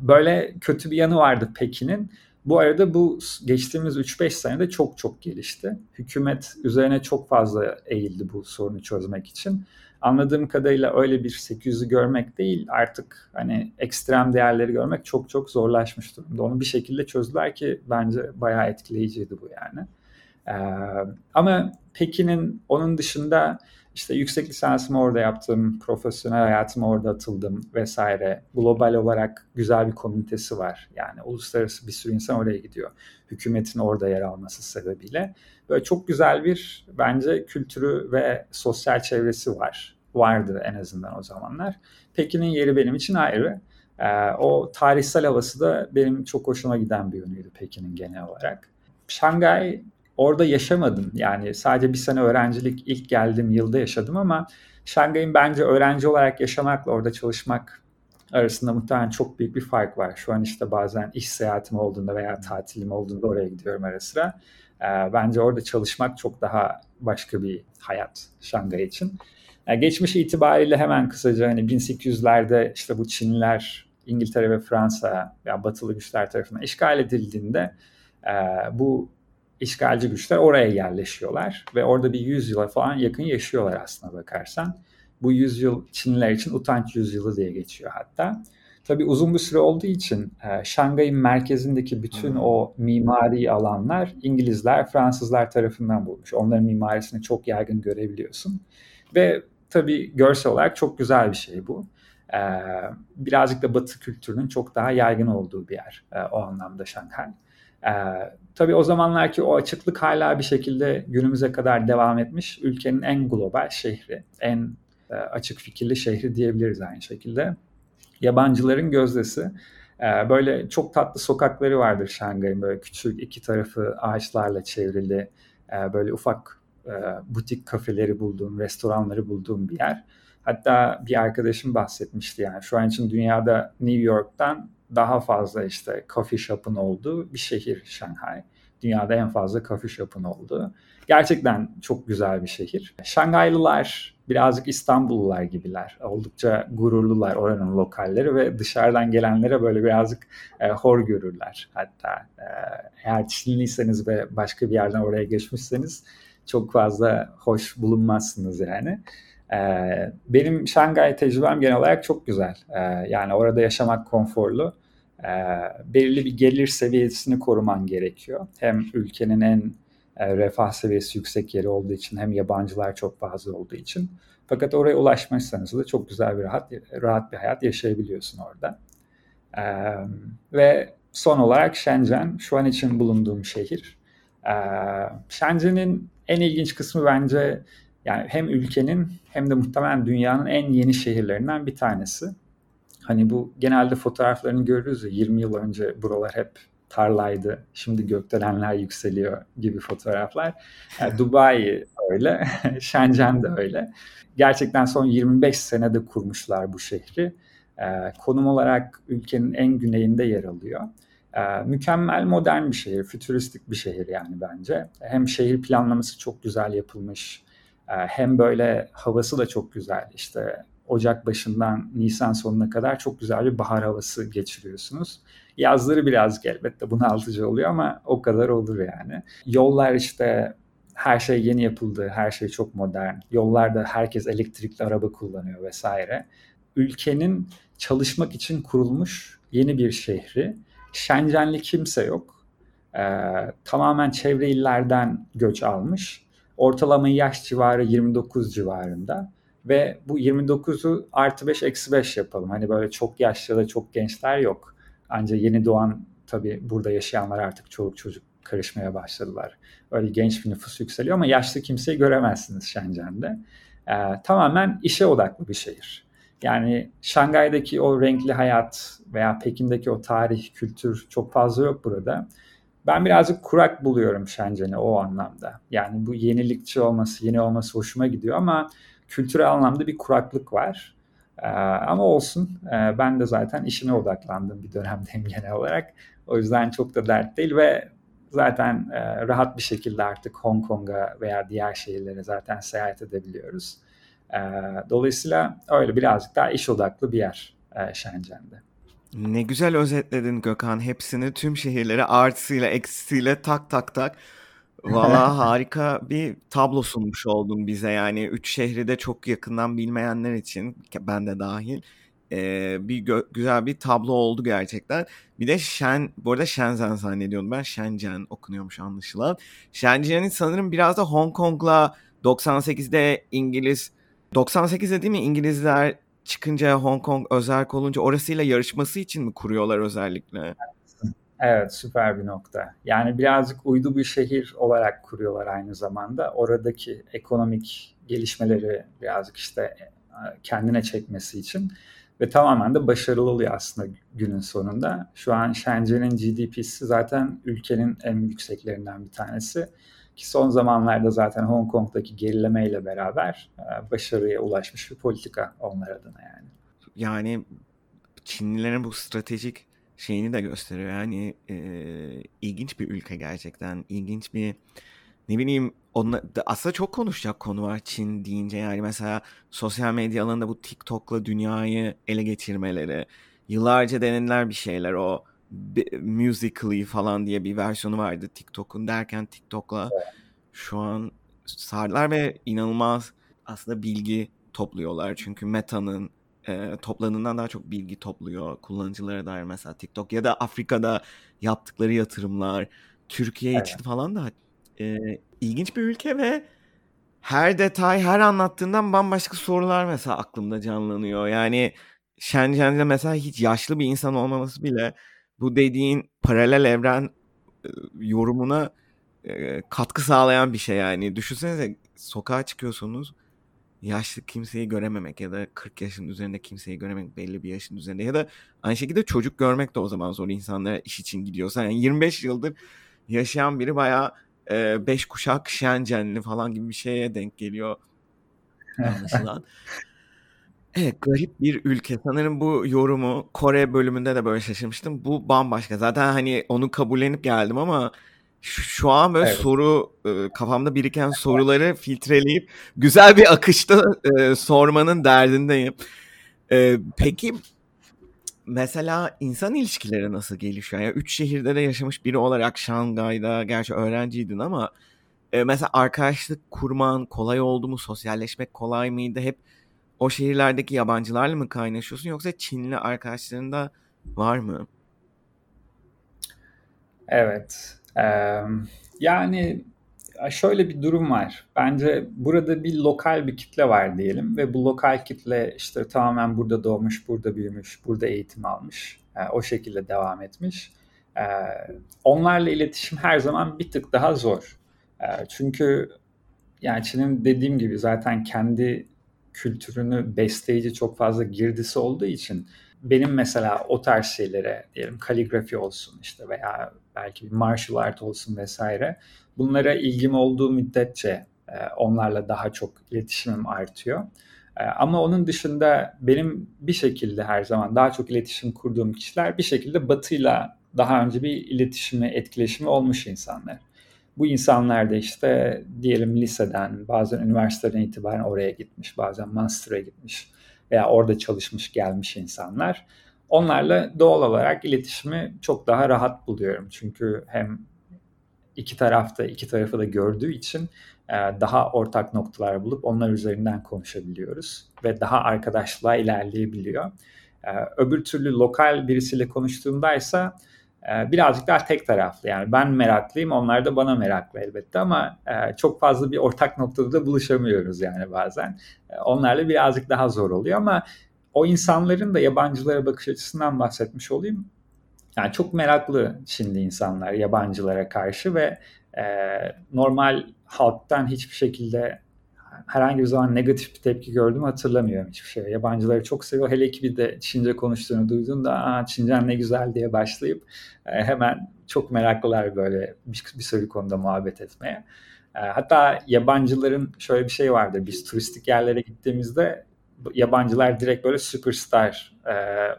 böyle kötü bir yanı vardı Pekin'in. Bu arada bu geçtiğimiz 3-5 senede çok çok gelişti. Hükümet üzerine çok fazla eğildi bu sorunu çözmek için anladığım kadarıyla öyle bir 800'ü görmek değil artık hani ekstrem değerleri görmek çok çok zorlaşmış durumda. Onu bir şekilde çözdüler ki bence bayağı etkileyiciydi bu yani. Ee, ama Pekin'in onun dışında işte yüksek lisansımı orada yaptım, profesyonel hayatıma orada atıldım vesaire. Global olarak güzel bir komünitesi var. Yani uluslararası bir sürü insan oraya gidiyor. Hükümetin orada yer alması sebebiyle. Böyle çok güzel bir bence kültürü ve sosyal çevresi var. Vardı en azından o zamanlar. Pekin'in yeri benim için ayrı. Ee, o tarihsel havası da benim çok hoşuma giden bir yönüydü Pekin'in genel olarak. Şangay orada yaşamadım. Yani sadece bir sene öğrencilik ilk geldiğim yılda yaşadım ama Şangay'ın bence öğrenci olarak yaşamakla orada çalışmak arasında muhtemelen çok büyük bir fark var. Şu an işte bazen iş seyahatim olduğunda veya tatilim olduğunda oraya gidiyorum ara sıra. Ee, bence orada çalışmak çok daha başka bir hayat Şangay için. Yani geçmiş itibariyle hemen kısaca hani 1800'lerde işte bu Çinliler İngiltere ve Fransa veya batılı güçler tarafından işgal edildiğinde e, bu işgalci güçler oraya yerleşiyorlar ve orada bir 100 yıla falan yakın yaşıyorlar aslına bakarsan. Bu yüzyıl Çinliler için utanç yüzyılı diye geçiyor hatta. Tabii uzun bir süre olduğu için e, Şangay'ın merkezindeki bütün hmm. o mimari alanlar İngilizler, Fransızlar tarafından bulmuş. Onların mimarisini çok yaygın görebiliyorsun. Ve tabii görsel olarak çok güzel bir şey bu. E, birazcık da Batı kültürünün çok daha yaygın olduğu bir yer e, o anlamda Şanghay. E, tabii o zamanlarki o açıklık hala bir şekilde günümüze kadar devam etmiş. Ülkenin en global şehri, en e, açık fikirli şehri diyebiliriz aynı şekilde yabancıların gözdesi. Ee, böyle çok tatlı sokakları vardır Şangay'ın. Böyle küçük iki tarafı ağaçlarla çevrili e, böyle ufak e, butik kafeleri bulduğum, restoranları bulduğum bir yer. Hatta bir arkadaşım bahsetmişti yani şu an için dünyada New York'tan daha fazla işte coffee shop'ın olduğu bir şehir Şanghay. Dünyada en fazla coffee shop'ın olduğu. Gerçekten çok güzel bir şehir. Şangaylılar birazcık İstanbullular gibiler. Oldukça gururlular oranın lokalleri ve dışarıdan gelenlere böyle birazcık e, hor görürler. Hatta e, eğer Çinliyseniz ve başka bir yerden oraya geçmişseniz çok fazla hoş bulunmazsınız yani. E, benim Şangay tecrübem genel olarak çok güzel. E, yani orada yaşamak konforlu. E, belirli bir gelir seviyesini koruman gerekiyor. Hem ülkenin en e, refah seviyesi yüksek yeri olduğu için hem yabancılar çok fazla olduğu için. Fakat oraya ulaşmışsanız da çok güzel bir rahat rahat bir hayat yaşayabiliyorsun orada. E, ve son olarak Shenzhen şu an için bulunduğum şehir. E, Shenzhen'in en ilginç kısmı bence yani hem ülkenin hem de muhtemelen dünyanın en yeni şehirlerinden bir tanesi. Hani bu genelde fotoğraflarını görürüz ya 20 yıl önce buralar hep tarlaydı. Şimdi gökdelenler yükseliyor gibi fotoğraflar. Yani Dubai öyle, Shenzhen de öyle. Gerçekten son 25 senede kurmuşlar bu şehri. Ee, konum olarak ülkenin en güneyinde yer alıyor. Ee, mükemmel modern bir şehir, fütüristik bir şehir yani bence. Hem şehir planlaması çok güzel yapılmış, ee, hem böyle havası da çok güzel. İşte Ocak başından Nisan sonuna kadar çok güzel bir bahar havası geçiriyorsunuz. Yazları birazcık elbette bunaltıcı oluyor ama o kadar olur yani. Yollar işte her şey yeni yapıldı, her şey çok modern. Yollarda herkes elektrikli araba kullanıyor vesaire. Ülkenin çalışmak için kurulmuş yeni bir şehri. Şencenli kimse yok. Ee, tamamen çevre illerden göç almış. Ortalama yaş civarı 29 civarında. Ve bu 29'u artı 5 eksi 5 yapalım. Hani böyle çok yaşlı da çok gençler yok. Ancak yeni doğan tabii burada yaşayanlar artık çoluk çocuk karışmaya başladılar. Öyle genç bir nüfus yükseliyor ama yaşlı kimseyi göremezsiniz Shenzhen'de. Ee, tamamen işe odaklı bir şehir. Yani Şangay'daki o renkli hayat veya Pekin'deki o tarih, kültür çok fazla yok burada. Ben birazcık kurak buluyorum Shenzhen'i o anlamda. Yani bu yenilikçi olması, yeni olması hoşuma gidiyor ama kültürel anlamda bir kuraklık var. Ee, ama olsun ee, ben de zaten işime odaklandım bir dönemdeyim genel olarak. O yüzden çok da dert değil ve zaten e, rahat bir şekilde artık Hong Kong'a veya diğer şehirlere zaten seyahat edebiliyoruz. Ee, dolayısıyla öyle birazcık daha iş odaklı bir yer e, Shenzhen'de.
Ne güzel özetledin Gökhan. Hepsini tüm şehirleri artısıyla eksisiyle tak tak tak Valla harika bir tablo sunmuş oldun bize yani üç şehri de çok yakından bilmeyenler için ben de dahil e, bir gö- güzel bir tablo oldu gerçekten. Bir de Shen, bu arada Shenzhen zannediyordum ben Shenzhen okunuyormuş anlaşılan. Shenzhen'in sanırım biraz da Hong Kong'la 98'de İngiliz 98'de değil mi İngilizler çıkınca Hong Kong özel olunca orasıyla yarışması için mi kuruyorlar özellikle?
Evet, süper bir nokta. Yani birazcık uydu bir şehir olarak kuruyorlar aynı zamanda. Oradaki ekonomik gelişmeleri birazcık işte e, kendine çekmesi için ve tamamen de başarılı oluyor aslında günün sonunda. Şu an Shenzhen'in GDP'si zaten ülkenin en yükseklerinden bir tanesi. Ki son zamanlarda zaten Hong Kong'daki gerilemeyle beraber e, başarıya ulaşmış bir politika onlar adına yani.
Yani Çinlilerin bu stratejik şeyini de gösteriyor. Yani e, ilginç bir ülke gerçekten. İlginç bir ne bileyim onunla, aslında çok konuşacak konu var Çin deyince yani mesela sosyal medya alanında bu TikTok'la dünyayı ele geçirmeleri yıllarca denediler bir şeyler o Musically falan diye bir versiyonu vardı TikTok'un derken TikTok'la şu an sardılar ve inanılmaz aslında bilgi topluyorlar. Çünkü Meta'nın e, topladığından daha çok bilgi topluyor kullanıcılara dair mesela TikTok ya da Afrika'da yaptıkları yatırımlar, Türkiye evet. için falan da e, ilginç bir ülke ve her detay, her anlattığından bambaşka sorular mesela aklımda canlanıyor. Yani Shenzhen'de mesela hiç yaşlı bir insan olmaması bile bu dediğin paralel evren e, yorumuna e, katkı sağlayan bir şey yani. Düşünsenize sokağa çıkıyorsunuz yaşlı kimseyi görememek ya da 40 yaşın üzerinde kimseyi görememek belli bir yaşın üzerinde ya da aynı şekilde çocuk görmek de o zaman zor insanlara iş için gidiyorsa yani 25 yıldır yaşayan biri bayağı 5 e, kuşak Shenzhenli falan gibi bir şeye denk geliyor anlaşılan. Evet garip bir ülke. Sanırım bu yorumu Kore bölümünde de böyle şaşırmıştım. Bu bambaşka. Zaten hani onu kabullenip geldim ama şu an böyle evet. soru kafamda biriken soruları filtreleyip güzel bir akışta sormanın derdindeyim. Peki mesela insan ilişkileri nasıl gelişiyor? Yani üç şehirde de yaşamış biri olarak Şangay'da gerçi öğrenciydin ama mesela arkadaşlık kurman kolay oldu mu? Sosyalleşmek kolay mıydı? Hep o şehirlerdeki yabancılarla mı kaynaşıyorsun yoksa Çinli arkadaşların da var mı?
Evet yani şöyle bir durum var. Bence burada bir lokal bir kitle var diyelim ve bu lokal kitle işte tamamen burada doğmuş, burada büyümüş, burada eğitim almış. o şekilde devam etmiş. onlarla iletişim her zaman bir tık daha zor. çünkü yani Çin'in dediğim gibi zaten kendi kültürünü besleyici çok fazla girdisi olduğu için benim mesela o tarz şeylere diyelim kaligrafi olsun işte veya belki bir martial art olsun vesaire bunlara ilgim olduğu müddetçe e, onlarla daha çok iletişimim artıyor. E, ama onun dışında benim bir şekilde her zaman daha çok iletişim kurduğum kişiler bir şekilde batıyla daha önce bir iletişimi, etkileşimi olmuş insanlar. Bu insanlar da işte diyelim liseden, bazen üniversiteden itibaren oraya gitmiş, bazen master'a gitmiş veya orada çalışmış gelmiş insanlar. Onlarla doğal olarak iletişimi çok daha rahat buluyorum. Çünkü hem iki tarafta iki tarafı da gördüğü için e, daha ortak noktalar bulup onlar üzerinden konuşabiliyoruz ve daha arkadaşlığa ilerleyebiliyor. E, öbür türlü lokal birisiyle konuştuğumdaysa e, birazcık daha tek taraflı. Yani ben meraklıyım, onlar da bana meraklı elbette ama çok fazla bir ortak noktada da buluşamıyoruz yani bazen. Onlarla birazcık daha zor oluyor ama o insanların da yabancılara bakış açısından bahsetmiş olayım. Yani çok meraklı şimdi insanlar yabancılara karşı ve e, normal halktan hiçbir şekilde herhangi bir zaman negatif bir tepki gördüm hatırlamıyorum hiçbir şey. Yabancıları çok seviyor. Hele ki bir de Çince konuştuğunu duyduğunda Aa, Çincen ne güzel diye başlayıp e, hemen çok meraklılar böyle bir, bir sürü konuda muhabbet etmeye. E, hatta yabancıların şöyle bir şey vardır. Biz turistik yerlere gittiğimizde yabancılar direkt böyle süperstar e,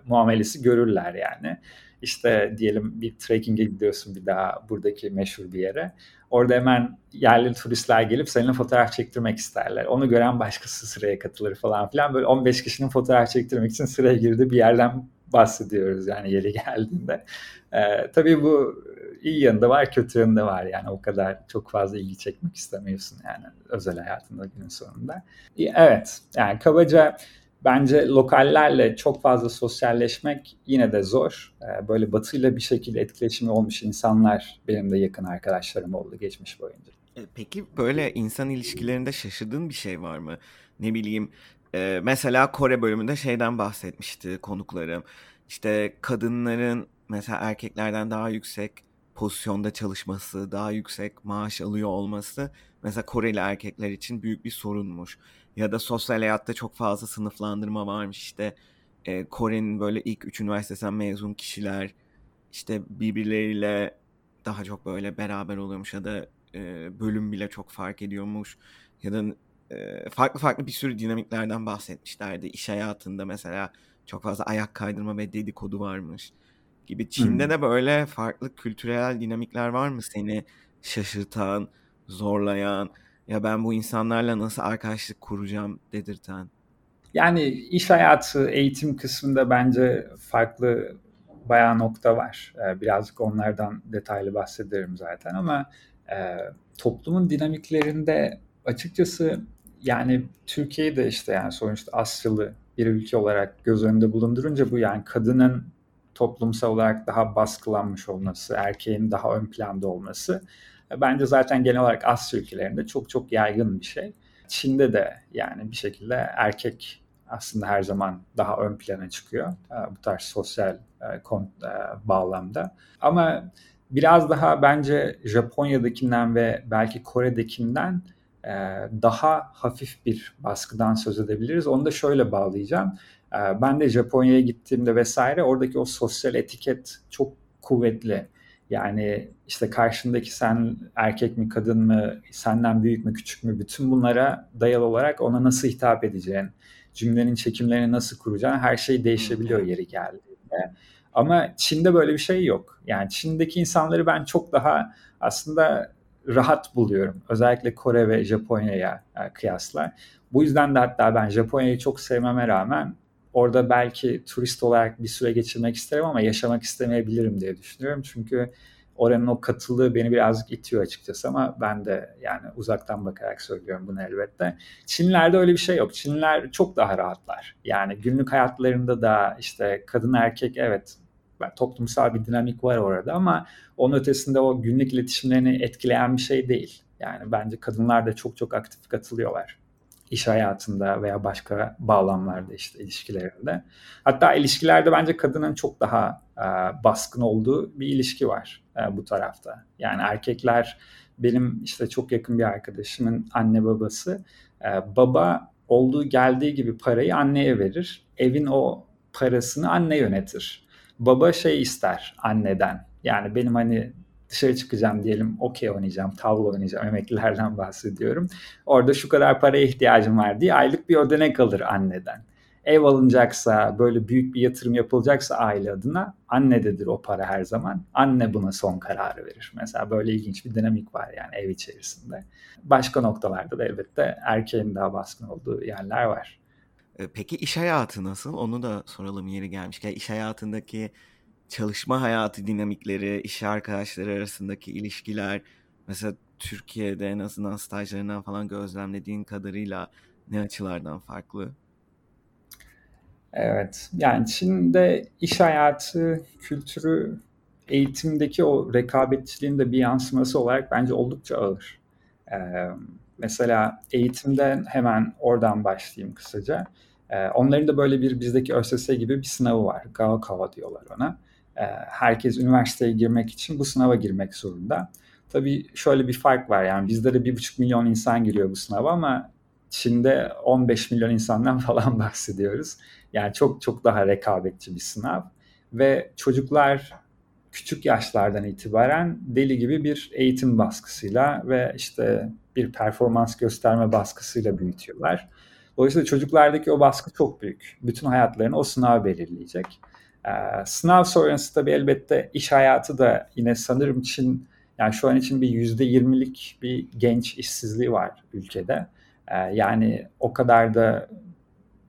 muamelesi görürler yani. İşte diyelim bir trekking'e gidiyorsun bir daha buradaki meşhur bir yere. Orada hemen yerli turistler gelip seninle fotoğraf çektirmek isterler. Onu gören başkası sıraya katılır falan filan. Böyle 15 kişinin fotoğraf çektirmek için sıraya girdi bir yerden bahsediyoruz yani yeri geldiğinde. Ee, tabii bu iyi yanında var, kötü yanında var. Yani o kadar çok fazla ilgi çekmek istemiyorsun yani özel hayatında günün sonunda. Evet, yani kabaca bence lokallerle çok fazla sosyalleşmek yine de zor. Ee, böyle batıyla bir şekilde etkileşimi olmuş insanlar benim de yakın arkadaşlarım oldu geçmiş boyunca.
E, peki böyle insan ilişkilerinde şaşırdığın bir şey var mı? Ne bileyim e, mesela Kore bölümünde şeyden bahsetmişti konuklarım. İşte kadınların mesela erkeklerden daha yüksek pozisyonda çalışması, daha yüksek maaş alıyor olması mesela Koreli erkekler için büyük bir sorunmuş. Ya da sosyal hayatta çok fazla sınıflandırma varmış işte e, Kore'nin böyle ilk üç üniversitesinden mezun kişiler işte birbirleriyle daha çok böyle beraber oluyormuş ya da e, bölüm bile çok fark ediyormuş ya da e, farklı farklı bir sürü dinamiklerden bahsetmişlerdi. İş hayatında mesela çok fazla ayak kaydırma ve dedikodu varmış gibi. Çin'de hmm. de böyle farklı kültürel dinamikler var mı seni şaşırtan, zorlayan ya ben bu insanlarla nasıl arkadaşlık kuracağım dedirten?
Yani iş hayatı, eğitim kısmında bence farklı bayağı nokta var. Birazcık onlardan detaylı bahsederim zaten ama e, toplumun dinamiklerinde açıkçası yani Türkiye'de işte yani sonuçta Asyalı bir ülke olarak göz önünde bulundurunca bu yani kadının toplumsal olarak daha baskılanmış olması, erkeğin daha ön planda olması e, bence zaten genel olarak Asya ülkelerinde çok çok yaygın bir şey. Çin'de de yani bir şekilde erkek aslında her zaman daha ön plana çıkıyor e, bu tarz sosyal e, bağlamda. Ama biraz daha bence Japonya'dakinden ve belki Kore'dekinden daha hafif bir baskıdan söz edebiliriz. Onu da şöyle bağlayacağım. Ben de Japonya'ya gittiğimde vesaire oradaki o sosyal etiket çok kuvvetli. Yani işte karşındaki sen erkek mi kadın mı, senden büyük mü küçük mü bütün bunlara dayalı olarak ona nasıl hitap edeceğin, cümlenin çekimlerini nasıl kuracağın her şey değişebiliyor yeri geldiğinde. Ama Çin'de böyle bir şey yok. Yani Çin'deki insanları ben çok daha aslında rahat buluyorum. Özellikle Kore ve Japonya'ya e, kıyasla. Bu yüzden de hatta ben Japonya'yı çok sevmeme rağmen orada belki turist olarak bir süre geçirmek isterim ama yaşamak istemeyebilirim diye düşünüyorum. Çünkü oranın o katılığı beni birazcık itiyor açıkçası ama ben de yani uzaktan bakarak söylüyorum bunu elbette. Çinlerde öyle bir şey yok. Çinliler çok daha rahatlar. Yani günlük hayatlarında da işte kadın erkek evet toplumsal bir dinamik var orada ama onun ötesinde o günlük iletişimlerini etkileyen bir şey değil. Yani bence kadınlar da çok çok aktif katılıyorlar iş hayatında veya başka bağlamlarda işte ilişkilerinde. Hatta ilişkilerde bence kadının çok daha e, baskın olduğu bir ilişki var e, bu tarafta. Yani erkekler benim işte çok yakın bir arkadaşımın anne babası e, baba olduğu geldiği gibi parayı anneye verir. Evin o parasını anne yönetir. Baba şey ister anneden. Yani benim hani dışarı çıkacağım diyelim okey oynayacağım, tavla oynayacağım emeklilerden bahsediyorum. Orada şu kadar paraya ihtiyacım var diye aylık bir ödenek alır anneden. Ev alınacaksa, böyle büyük bir yatırım yapılacaksa aile adına annededir o para her zaman. Anne buna son kararı verir. Mesela böyle ilginç bir dinamik var yani ev içerisinde. Başka noktalarda da elbette erkeğin daha baskın olduğu yerler var.
E, peki iş hayatı nasıl? Onu da soralım yeri gelmişken. İş hayatındaki çalışma hayatı dinamikleri, iş arkadaşları arasındaki ilişkiler, mesela Türkiye'de en azından stajlarından falan gözlemlediğin kadarıyla ne açılardan farklı?
Evet, yani Çin'de iş hayatı kültürü eğitimdeki o rekabetçiliğin de bir yansıması olarak bence oldukça ağır. Ee, mesela eğitimden hemen oradan başlayayım kısaca. Ee, onların da böyle bir bizdeki ÖSS gibi bir sınavı var. Gaokao diyorlar ona. Ee, herkes üniversiteye girmek için bu sınava girmek zorunda. Tabii şöyle bir fark var yani bizde de bir buçuk milyon insan giriyor bu sınava ama Çin'de 15 milyon insandan falan bahsediyoruz. Yani çok çok daha rekabetçi bir sınav ve çocuklar küçük yaşlardan itibaren deli gibi bir eğitim baskısıyla ve işte bir performans gösterme baskısıyla büyütüyorlar. Dolayısıyla çocuklardaki o baskı çok büyük. Bütün hayatlarını o sınav belirleyecek. Ee, sınav sonrası tabii elbette iş hayatı da yine sanırım Çin yani şu an için bir yüzde yirmilik bir genç işsizliği var ülkede. Ee, yani o kadar da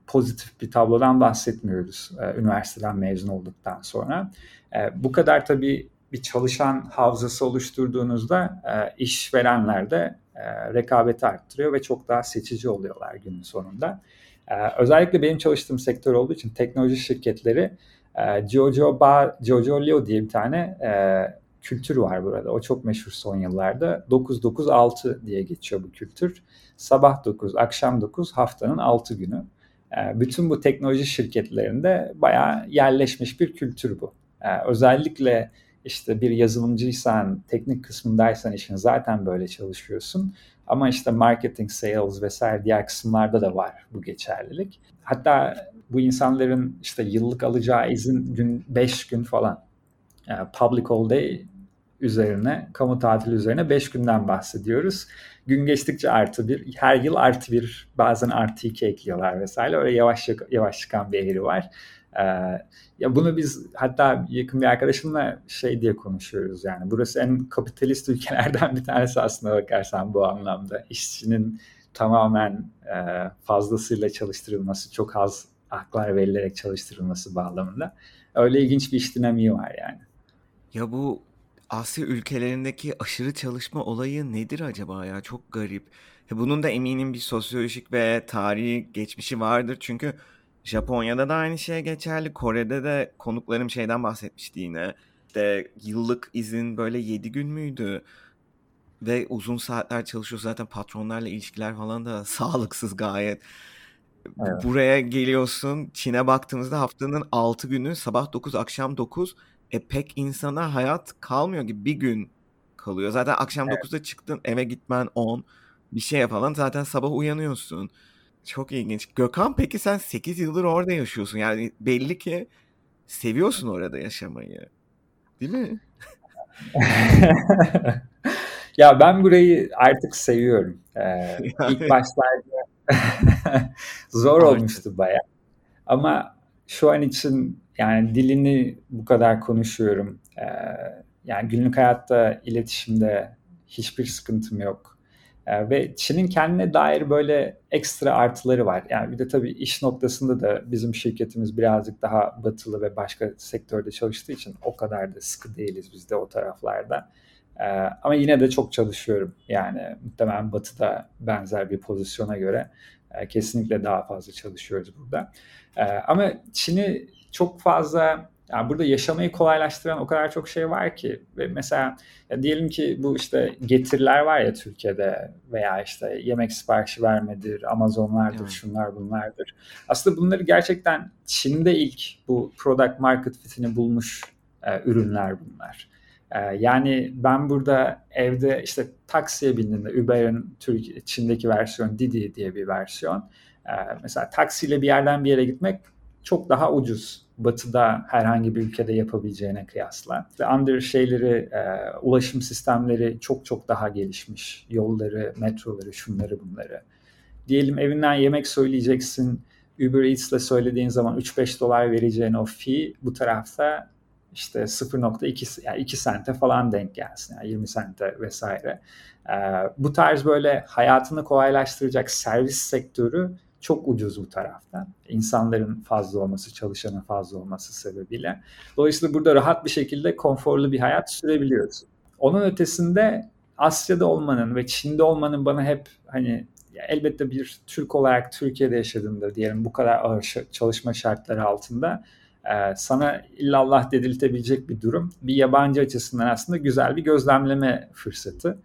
pozitif bir tablodan bahsetmiyoruz e, üniversiteden mezun olduktan sonra. E, bu kadar tabii bir çalışan havzası oluşturduğunuzda e, işverenler de e, rekabeti arttırıyor ve çok daha seçici oluyorlar günün sonunda. Özellikle benim çalıştığım sektör olduğu için teknoloji şirketleri e, Jojo, ba, Jojo Leo diye bir tane e, kültür var burada. O çok meşhur son yıllarda. 9-9-6 diye geçiyor bu kültür. Sabah 9, akşam 9, haftanın 6 günü. E, bütün bu teknoloji şirketlerinde bayağı yerleşmiş bir kültür bu. E, özellikle işte bir yazılımcıysan, teknik kısmındaysan işin zaten böyle çalışıyorsun. Ama işte marketing, sales vesaire diğer kısımlarda da var bu geçerlilik. Hatta bu insanların işte yıllık alacağı izin gün 5 gün falan. Yani public holiday üzerine, kamu tatili üzerine 5 günden bahsediyoruz. Gün geçtikçe artı bir, her yıl artı bir, bazen artı iki ekliyorlar vesaire. Öyle yavaş yavaş çıkan bir eğri var. Ee, ya bunu biz hatta yakın bir arkadaşımla şey diye konuşuyoruz yani. Burası en kapitalist ülkelerden bir tanesi aslında bakarsan bu anlamda. işçinin tamamen e, fazlasıyla çalıştırılması, çok az haklar verilerek çalıştırılması bağlamında. Öyle ilginç bir iş dinamiği var yani.
Ya bu Asya ülkelerindeki aşırı çalışma olayı nedir acaba ya? Çok garip. Bunun da eminim bir sosyolojik ve tarihi geçmişi vardır. Çünkü Japonya'da da aynı şey geçerli. Kore'de de konuklarım şeyden bahsetmişti yine. De yıllık izin böyle 7 gün müydü? Ve uzun saatler çalışıyor zaten patronlarla ilişkiler falan da sağlıksız gayet. Evet. Buraya geliyorsun Çin'e baktığımızda haftanın 6 günü sabah 9 akşam 9 e pek insana hayat kalmıyor gibi bir gün kalıyor. Zaten akşam evet. 9'da çıktın eve gitmen 10 bir şey falan zaten sabah uyanıyorsun. Çok ilginç. Gökhan peki sen 8 yıldır orada yaşıyorsun. Yani belli ki seviyorsun orada yaşamayı. Değil mi?
ya ben burayı artık seviyorum. Ee, yani... İlk başlarda zor Artık. olmuştu baya. Ama şu an için yani dilini bu kadar konuşuyorum. Ee, yani günlük hayatta iletişimde hiçbir sıkıntım yok. Ee, ve Çin'in kendine dair böyle ekstra artıları var. Yani bir de tabii iş noktasında da bizim şirketimiz birazcık daha batılı ve başka sektörde çalıştığı için o kadar da sıkı değiliz biz de o taraflarda. Ee, ama yine de çok çalışıyorum. Yani muhtemelen batıda benzer bir pozisyona göre e, kesinlikle daha fazla çalışıyoruz burada. E, ama Çin'i çok fazla yani burada yaşamayı kolaylaştıran o kadar çok şey var ki ve mesela diyelim ki bu işte getiriler var ya Türkiye'de veya işte yemek siparişi vermedir, Amazonlardır, evet. şunlar bunlardır. Aslında bunları gerçekten Çin'de ilk bu product market fitini bulmuş e, ürünler bunlar. E, yani ben burada evde işte taksiye bindiğimde Uber'in Türkiye Çin'deki versiyon Didi diye bir versiyon. E, mesela taksiyle bir yerden bir yere gitmek çok daha ucuz batıda herhangi bir ülkede yapabileceğine kıyasla. Ve under şeyleri, e, ulaşım sistemleri çok çok daha gelişmiş. Yolları, metroları, şunları bunları. Diyelim evinden yemek söyleyeceksin. Uber Eats'le söylediğin zaman 3-5 dolar vereceğin o fee bu tarafta işte 0.2 yani 2 sente falan denk gelsin. Yani 20 sente vesaire. Ee, bu tarz böyle hayatını kolaylaştıracak servis sektörü çok ucuz bu taraftan. İnsanların fazla olması, çalışanın fazla olması sebebiyle. Dolayısıyla burada rahat bir şekilde konforlu bir hayat sürebiliyoruz. Onun ötesinde Asya'da olmanın ve Çin'de olmanın bana hep hani elbette bir Türk olarak Türkiye'de yaşadığımda diyelim bu kadar ağır çalışma şartları altında e, sana illallah dediltebilecek bir durum. Bir yabancı açısından aslında güzel bir gözlemleme fırsatı.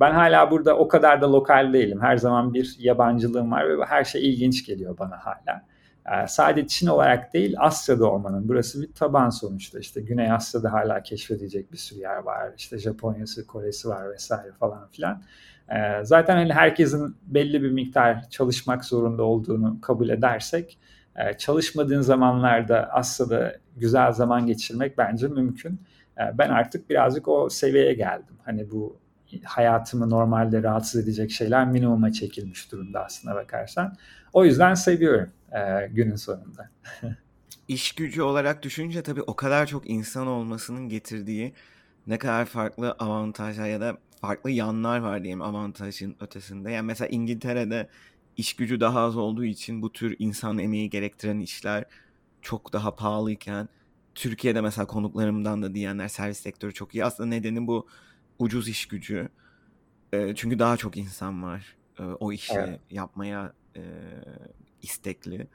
Ben hala burada o kadar da lokal değilim. Her zaman bir yabancılığım var ve her şey ilginç geliyor bana hala. Ee, sadece Çin olarak değil Asya'da olmanın. Burası bir taban sonuçta. İşte Güney Asya'da hala keşfedilecek bir sürü yer var. İşte Japonya'sı, Kore'si var vesaire falan filan. Ee, zaten hani herkesin belli bir miktar çalışmak zorunda olduğunu kabul edersek e, çalışmadığın zamanlarda Asya'da güzel zaman geçirmek bence mümkün. E, ben artık birazcık o seviyeye geldim. Hani bu hayatımı normalde rahatsız edecek şeyler minimuma çekilmiş durumda aslında bakarsan. O yüzden seviyorum e, günün sonunda.
İş gücü olarak düşününce tabii o kadar çok insan olmasının getirdiği ne kadar farklı avantajlar ya da farklı yanlar var diyeyim avantajın ötesinde. Yani mesela İngiltere'de iş gücü daha az olduğu için bu tür insan emeği gerektiren işler çok daha pahalıyken Türkiye'de mesela konuklarımdan da diyenler servis sektörü çok iyi. Aslında nedeni bu ucuz iş gücü. E, çünkü daha çok insan var e, o işi evet. yapmaya e, istekli.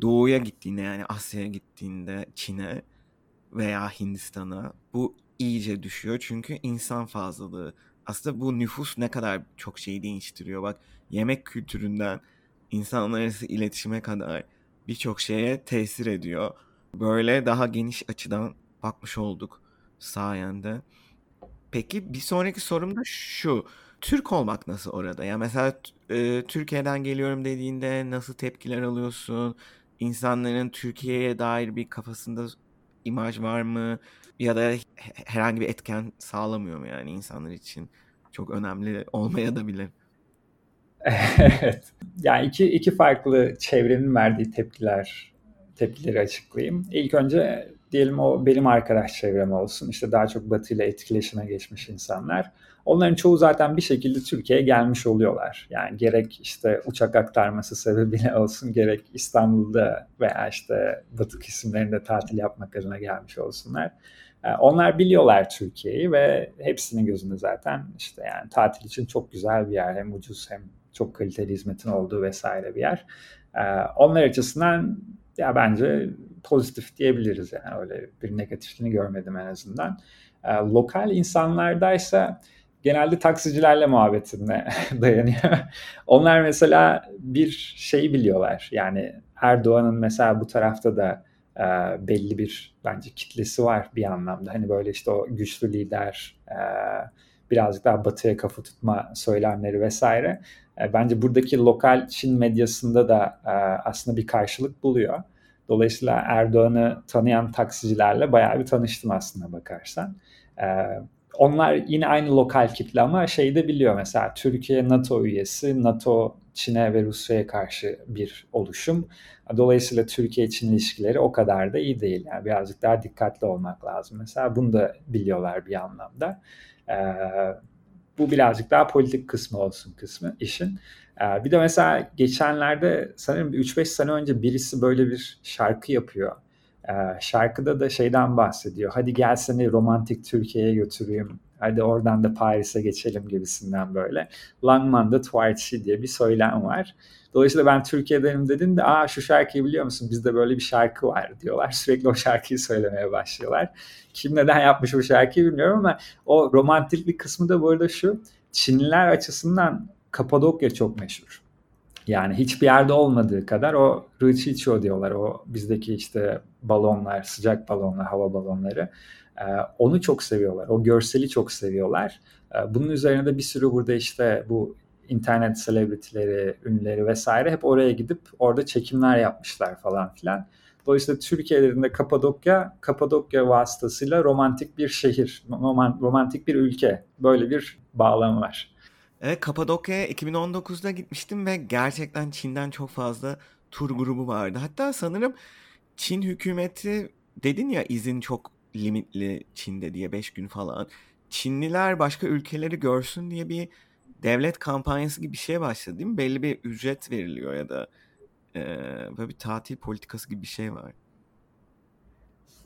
Doğuya gittiğinde yani Asya'ya gittiğinde Çin'e veya Hindistan'a bu iyice düşüyor. Çünkü insan fazlalığı. Aslında bu nüfus ne kadar çok şeyi değiştiriyor. Bak yemek kültüründen insanlar arası iletişime kadar birçok şeye tesir ediyor. Böyle daha geniş açıdan bakmış olduk sayende. Peki bir sonraki sorum da şu. Türk olmak nasıl orada? Ya mesela e, Türkiye'den geliyorum dediğinde nasıl tepkiler alıyorsun? İnsanların Türkiye'ye dair bir kafasında imaj var mı? Ya da herhangi bir etken sağlamıyor mu yani insanlar için? Çok önemli olmaya da bilir.
evet. Yani iki, iki farklı çevrenin verdiği tepkiler tepkileri açıklayayım. İlk önce diyelim o benim arkadaş çevrem olsun. İşte daha çok Batı ile etkileşime geçmiş insanlar. Onların çoğu zaten bir şekilde Türkiye'ye gelmiş oluyorlar. Yani gerek işte uçak aktarması sebebiyle olsun, gerek İstanbul'da veya işte Batı kesimlerinde tatil yapmak adına gelmiş olsunlar. Ee, onlar biliyorlar Türkiye'yi ve hepsinin gözünde zaten işte yani tatil için çok güzel bir yer. Hem ucuz hem çok kaliteli hizmetin olduğu vesaire bir yer. Ee, onlar açısından ya bence pozitif diyebiliriz yani öyle bir negatifliğini görmedim en azından. Ee, lokal insanlardaysa genelde taksicilerle muhabbetine dayanıyor. Onlar mesela bir şeyi biliyorlar. Yani Erdoğan'ın mesela bu tarafta da e, belli bir bence kitlesi var bir anlamda. Hani böyle işte o güçlü lider, e, birazcık daha batıya kafa tutma söylemleri vesaire. E, bence buradaki lokal Çin medyasında da e, aslında bir karşılık buluyor. Dolayısıyla Erdoğan'ı tanıyan taksicilerle bayağı bir tanıştım aslında bakarsan. E, onlar yine aynı lokal kitle ama şey de biliyor mesela Türkiye NATO üyesi, NATO Çin'e ve Rusya'ya karşı bir oluşum. Dolayısıyla Türkiye-Çin ilişkileri o kadar da iyi değil. Yani birazcık daha dikkatli olmak lazım. Mesela bunu da biliyorlar bir anlamda. Bu birazcık daha politik kısmı olsun kısmı işin. Ee, bir de mesela geçenlerde sanırım 3-5 sene önce birisi böyle bir şarkı yapıyor. Ee, şarkıda da şeyden bahsediyor. Hadi gel seni romantik Türkiye'ye götüreyim. Hadi oradan da Paris'e geçelim gibisinden böyle. Langman'da Twartsi diye bir söylem var. Dolayısıyla ben Türkiye'denim dedim de aa şu şarkıyı biliyor musun bizde böyle bir şarkı var diyorlar. Sürekli o şarkıyı söylemeye başlıyorlar. Kim neden yapmış bu şarkıyı bilmiyorum ama o romantiklik kısmı da bu arada şu. Çinliler açısından Kapadokya çok meşhur. Yani hiçbir yerde olmadığı kadar o Rıçiço diyorlar. O bizdeki işte balonlar, sıcak balonlar, hava balonları. Ee, onu çok seviyorlar. O görseli çok seviyorlar. Ee, bunun üzerine de bir sürü burada işte bu internet celebrity'leri, ünlüleri vesaire hep oraya gidip orada çekimler yapmışlar falan filan. Dolayısıyla Türkiye'lerinde Kapadokya, Kapadokya vasıtasıyla romantik bir şehir, romantik bir ülke. Böyle bir bağlam var.
Evet, Kapadokya'ya 2019'da gitmiştim ve gerçekten Çin'den çok fazla tur grubu vardı. Hatta sanırım Çin hükümeti dedin ya izin çok limitli Çin'de diye 5 gün falan. Çinliler başka ülkeleri görsün diye bir devlet kampanyası gibi bir şey başladı değil mi? Belli bir ücret veriliyor ya da e, böyle bir tatil politikası gibi bir şey var.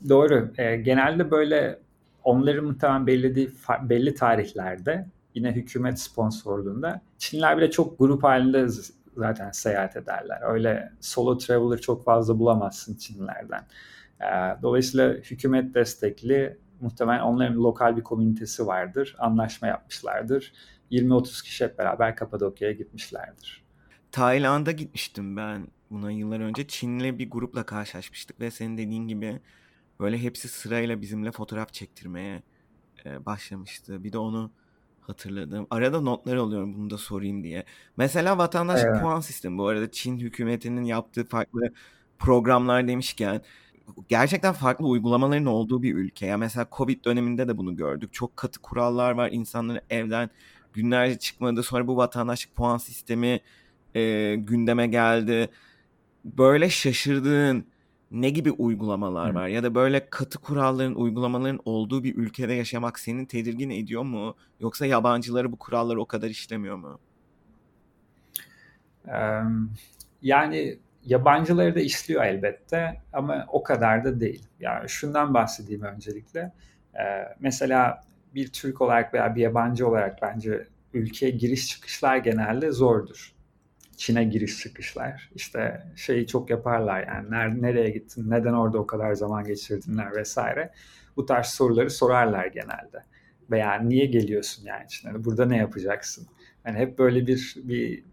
Doğru. E, genelde böyle onların muhtemelen belli, belli tarihlerde yine hükümet sponsorluğunda Çinliler bile çok grup halinde zaten seyahat ederler. Öyle solo traveler çok fazla bulamazsın Çinlilerden. E, dolayısıyla hükümet destekli muhtemelen onların lokal bir komünitesi vardır. Anlaşma yapmışlardır 20-30 kişi hep beraber Kapadokya'ya gitmişlerdir.
Tayland'a gitmiştim ben buna yıllar önce. Çinli bir grupla karşılaşmıştık ve senin dediğin gibi böyle hepsi sırayla bizimle fotoğraf çektirmeye e, başlamıştı. Bir de onu hatırladım. Arada notlar alıyorum bunu da sorayım diye. Mesela vatandaşlık evet. puan sistemi bu arada Çin hükümetinin yaptığı farklı programlar demişken gerçekten farklı uygulamaların olduğu bir ülke. Ya mesela Covid döneminde de bunu gördük. Çok katı kurallar var. İnsanların evden günlerce çıkmadı. Sonra bu vatandaşlık puan sistemi e, gündeme geldi. Böyle şaşırdığın ne gibi uygulamalar var? Ya da böyle katı kuralların, uygulamaların olduğu bir ülkede yaşamak seni tedirgin ediyor mu? Yoksa yabancıları bu kuralları o kadar işlemiyor mu?
Yani yabancıları da işliyor elbette ama o kadar da değil. Yani şundan bahsedeyim öncelikle. Mesela bir Türk olarak veya bir yabancı olarak bence ülkeye giriş çıkışlar genelde zordur. Çin'e giriş çıkışlar. İşte şeyi çok yaparlar yani nerede, nereye gittin, neden orada o kadar zaman geçirdinler vesaire. Bu tarz soruları sorarlar genelde. Veya niye geliyorsun yani Çin'e, burada ne yapacaksın? Yani hep böyle bir bir e,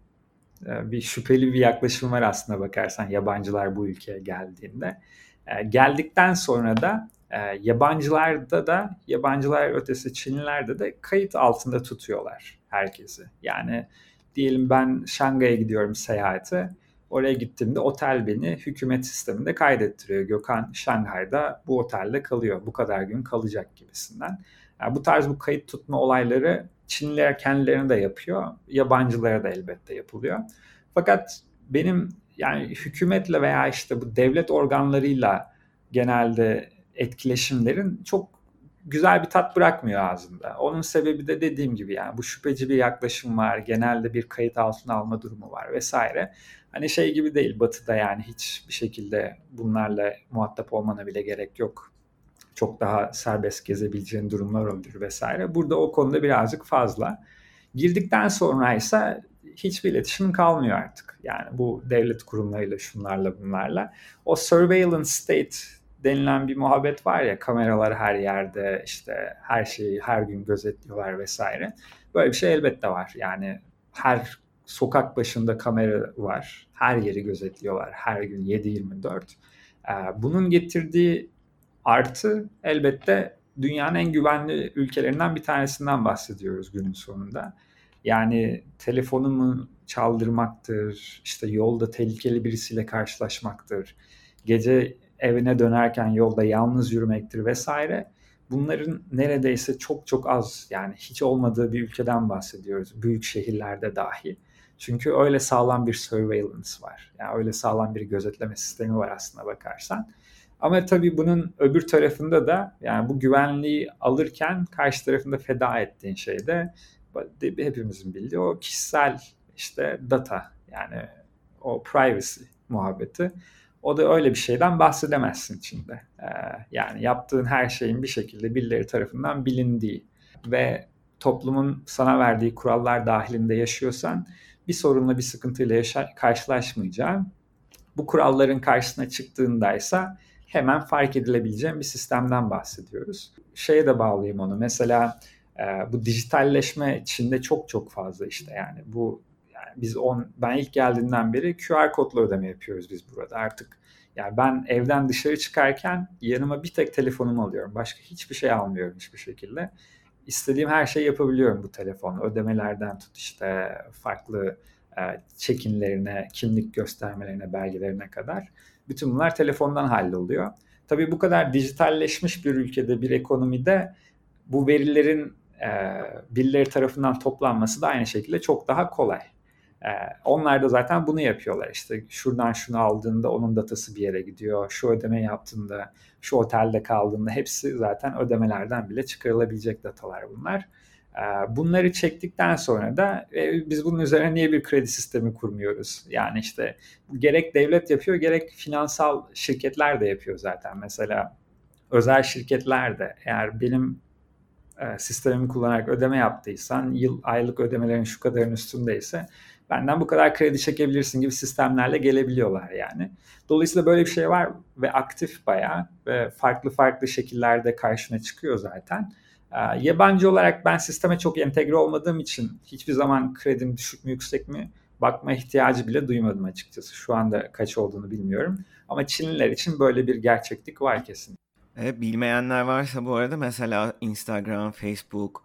bir şüpheli bir yaklaşım var aslında bakarsan yabancılar bu ülkeye geldiğinde. E, geldikten sonra da e, yabancılarda da yabancılar ötesi Çinlilerde de kayıt altında tutuyorlar herkesi. Yani diyelim ben Şangay'a gidiyorum seyahate. Oraya gittiğimde otel beni hükümet sisteminde kaydettiriyor. Gökhan Şanghay'da bu otelde kalıyor. Bu kadar gün kalacak gibisinden. Yani bu tarz bu kayıt tutma olayları Çinliler kendilerine de yapıyor. Yabancılara da elbette yapılıyor. Fakat benim yani hükümetle veya işte bu devlet organlarıyla genelde etkileşimlerin çok güzel bir tat bırakmıyor ağzında. Onun sebebi de dediğim gibi yani bu şüpheci bir yaklaşım var. Genelde bir kayıt altına alma durumu var vesaire. Hani şey gibi değil batıda yani hiç bir şekilde bunlarla muhatap olmana bile gerek yok. Çok daha serbest gezebileceğin durumlar olabilir vesaire. Burada o konuda birazcık fazla. Girdikten sonra ise hiçbir iletişim kalmıyor artık. Yani bu devlet kurumlarıyla şunlarla bunlarla. O surveillance state denilen bir muhabbet var ya kameralar her yerde işte her şeyi her gün gözetliyorlar vesaire. Böyle bir şey elbette var. Yani her sokak başında kamera var. Her yeri gözetliyorlar her gün 7-24. Ee, bunun getirdiği artı elbette dünyanın en güvenli ülkelerinden bir tanesinden bahsediyoruz günün sonunda. Yani telefonumu çaldırmaktır, işte yolda tehlikeli birisiyle karşılaşmaktır, gece evine dönerken yolda yalnız yürümektir vesaire. Bunların neredeyse çok çok az yani hiç olmadığı bir ülkeden bahsediyoruz. Büyük şehirlerde dahi. Çünkü öyle sağlam bir surveillance var. Yani öyle sağlam bir gözetleme sistemi var aslında bakarsan. Ama tabii bunun öbür tarafında da yani bu güvenliği alırken karşı tarafında feda ettiğin şey de hepimizin bildiği o kişisel işte data yani o privacy muhabbeti. O da öyle bir şeyden bahsedemezsin içinde. Ee, yani yaptığın her şeyin bir şekilde birileri tarafından bilindiği ve toplumun sana verdiği kurallar dahilinde yaşıyorsan bir sorunla bir sıkıntıyla yaşa- karşılaşmayacağın bu kuralların karşısına çıktığındaysa hemen fark edilebileceğin bir sistemden bahsediyoruz. Şeye de bağlayayım onu. Mesela e, bu dijitalleşme içinde çok çok fazla işte yani bu yani biz on ben ilk geldiğinden beri QR kodla ödeme yapıyoruz biz burada artık. Yani ben evden dışarı çıkarken yanıma bir tek telefonumu alıyorum. Başka hiçbir şey almıyorum hiçbir şekilde. İstediğim her şeyi yapabiliyorum bu telefonla. Ödemelerden tut işte farklı e, check-inlerine, kimlik göstermelerine, belgelerine kadar. Bütün bunlar telefondan halloluyor. Tabii bu kadar dijitalleşmiş bir ülkede, bir ekonomide bu verilerin e, birileri tarafından toplanması da aynı şekilde çok daha kolay. E, onlar da zaten bunu yapıyorlar. İşte şuradan şunu aldığında onun datası bir yere gidiyor. Şu ödeme yaptığında, şu otelde kaldığında hepsi zaten ödemelerden bile çıkarılabilecek datalar bunlar. E, bunları çektikten sonra da e, biz bunun üzerine niye bir kredi sistemi kurmuyoruz? Yani işte gerek devlet yapıyor gerek finansal şirketler de yapıyor zaten. Mesela özel şirketler de eğer benim e, sistemimi kullanarak ödeme yaptıysan yıl aylık ödemelerin şu kadarın üstündeyse benden bu kadar kredi çekebilirsin gibi sistemlerle gelebiliyorlar yani. Dolayısıyla böyle bir şey var ve aktif bayağı ve farklı farklı şekillerde karşına çıkıyor zaten. E, yabancı olarak ben sisteme çok entegre olmadığım için hiçbir zaman kredim düşük mü yüksek mi bakma ihtiyacı bile duymadım açıkçası. Şu anda kaç olduğunu bilmiyorum. Ama Çinliler için böyle bir gerçeklik var kesin.
Evet, bilmeyenler varsa bu arada mesela Instagram, Facebook,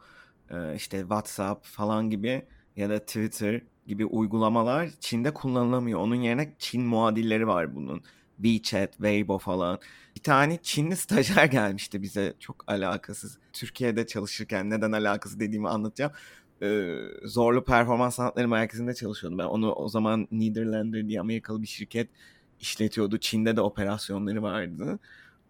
e, işte WhatsApp falan gibi ya da Twitter gibi uygulamalar Çin'de kullanılamıyor. Onun yerine Çin muadilleri var bunun. WeChat, Weibo falan. Bir tane Çinli stajyer gelmişti bize çok alakasız. Türkiye'de çalışırken neden alakası dediğimi anlatacağım. Ee, Zorlu Performans Sanatları Merkezi'nde çalışıyordum ben. Onu o zaman Niederlander diye Amerikalı bir şirket işletiyordu. Çin'de de operasyonları vardı.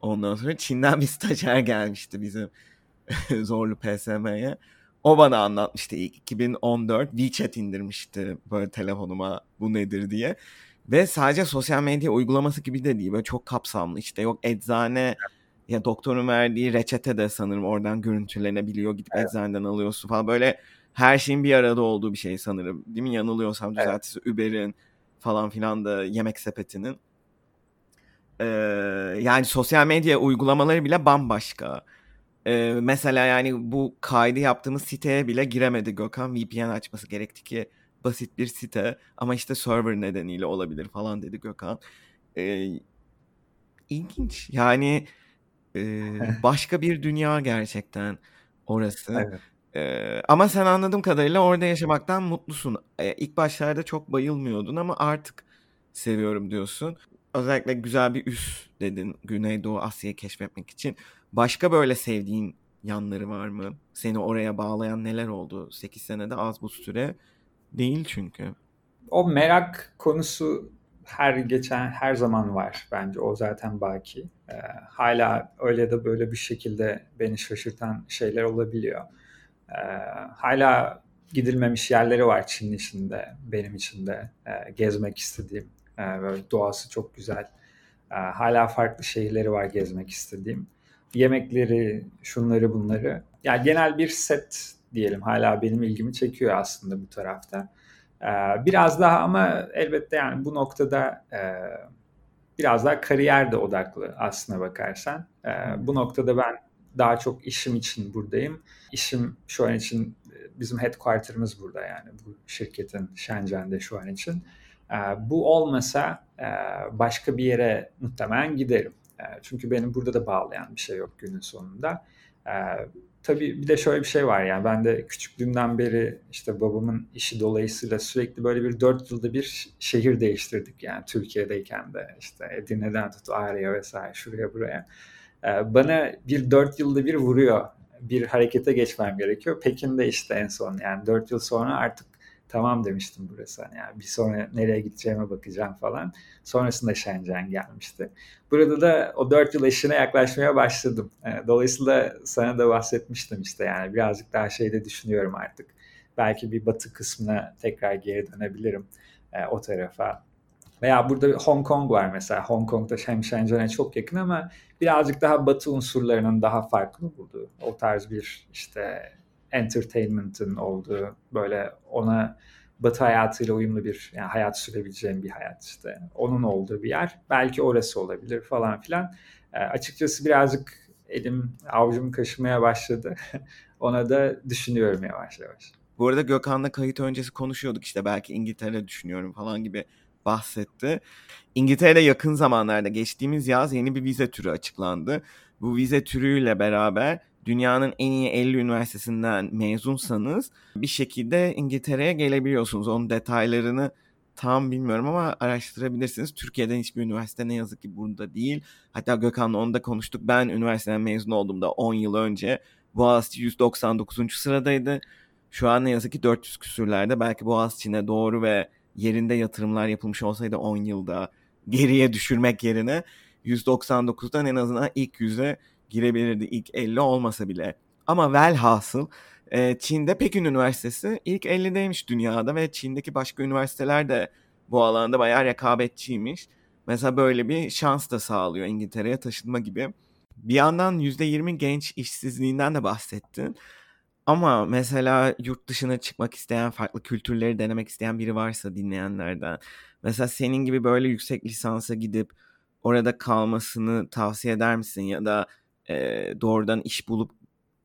Ondan sonra Çin'den bir stajyer gelmişti bizim zorlu PSM'ye. O bana anlatmıştı ilk 2014 WeChat indirmişti böyle telefonuma bu nedir diye. Ve sadece sosyal medya uygulaması gibi de değil. Böyle çok kapsamlı. İşte yok eczane ya doktorun verdiği reçete de sanırım oradan görüntülenebiliyor. Gidip evet. eczaneden alıyorsun falan. Böyle her şeyin bir arada olduğu bir şey sanırım. Değil mi? Yanılıyorsam düzeltirse evet. Uber'in falan filan da yemek sepetinin. Ee, yani sosyal medya uygulamaları bile bambaşka. Ee, mesela yani bu kaydı yaptığımız siteye bile giremedi Gökhan. VPN açması gerekti ki basit bir site ama işte server nedeniyle olabilir falan dedi Gökhan. Ee, ilginç yani e, başka bir dünya gerçekten orası. Evet. Ee, ama sen anladığım kadarıyla orada yaşamaktan mutlusun. Ee, ilk başlarda çok bayılmıyordun ama artık seviyorum diyorsun özellikle güzel bir üs dedin Güneydoğu Asya'yı keşfetmek için. Başka böyle sevdiğin yanları var mı? Seni oraya bağlayan neler oldu? 8 senede az bu süre değil çünkü.
O merak konusu her geçen her zaman var bence o zaten baki. Ee, hala öyle de böyle bir şekilde beni şaşırtan şeyler olabiliyor. Ee, hala gidilmemiş yerleri var Çin'in içinde, benim için de e, gezmek istediğim. E, böyle doğası çok güzel. E, hala farklı şehirleri var gezmek istediğim. Yemekleri, şunları bunları. Yani genel bir set diyelim hala benim ilgimi çekiyor aslında bu tarafta. E, biraz daha ama elbette yani bu noktada e, biraz daha kariyer de odaklı aslına bakarsan. E, bu noktada ben daha çok işim için buradayım. İşim şu an için bizim headquarter'ımız burada yani bu şirketin Shenzhen'de şu an için. Ee, bu olmasa e, başka bir yere muhtemelen giderim. E, çünkü benim burada da bağlayan bir şey yok günün sonunda. Tabii bir de şöyle bir şey var yani ben de küçüklüğümden beri işte babamın işi dolayısıyla sürekli böyle bir dört yılda bir şehir değiştirdik yani Türkiye'deyken de işte Edirne'den tut Ağrı'ya vesaire şuraya buraya. Bana bir dört yılda bir vuruyor bir harekete geçmem gerekiyor. Pekin'de işte en son yani 4 yıl sonra artık tamam demiştim burası. Hani yani bir sonra nereye gideceğime bakacağım falan. Sonrasında Shenzhen gelmişti. Burada da o 4 yıl eşine yaklaşmaya başladım. Ee, dolayısıyla sana da bahsetmiştim işte yani birazcık daha şeyde düşünüyorum artık. Belki bir batı kısmına tekrar geri dönebilirim e, o tarafa. Veya burada Hong Kong var mesela. Hong Kong'da hem Shenzhen'e çok yakın ama birazcık daha batı unsurlarının daha farklı bulduğu. O tarz bir işte entertainment'ın olduğu böyle ona batı hayatıyla uyumlu bir yani hayat sürebileceğim bir hayat işte. Onun olduğu bir yer. Belki orası olabilir falan filan. E, açıkçası birazcık elim avucum kaşımaya başladı. Ona da düşünüyorum yavaş yavaş.
Bu arada Gökhan'la kayıt öncesi konuşuyorduk işte belki İngiltere düşünüyorum falan gibi bahsetti. İngiltere'de yakın zamanlarda geçtiğimiz yaz yeni bir vize türü açıklandı. Bu vize türüyle beraber dünyanın en iyi 50 üniversitesinden mezunsanız bir şekilde İngiltere'ye gelebiliyorsunuz. Onun detaylarını tam bilmiyorum ama araştırabilirsiniz. Türkiye'den hiçbir üniversite ne yazık ki burada değil. Hatta Gökhan'la onu da konuştuk. Ben üniversiteden mezun olduğumda 10 yıl önce Boğaziçi 199. sıradaydı. Şu an ne yazık ki 400 küsürlerde. Belki Boğaziçi'ne doğru ve yerinde yatırımlar yapılmış olsaydı 10 yılda geriye düşürmek yerine 199'dan en azından ilk yüze girebilirdi. ilk 50 olmasa bile. Ama velhasıl e, Çin'de Pekin Üniversitesi ilk 50'deymiş dünyada ve Çin'deki başka üniversiteler de bu alanda bayağı rekabetçiymiş. Mesela böyle bir şans da sağlıyor İngiltere'ye taşınma gibi. Bir yandan %20 genç işsizliğinden de bahsettin. Ama mesela yurt dışına çıkmak isteyen, farklı kültürleri denemek isteyen biri varsa dinleyenlerden. Mesela senin gibi böyle yüksek lisansa gidip orada kalmasını tavsiye eder misin? Ya da e, doğrudan iş bulup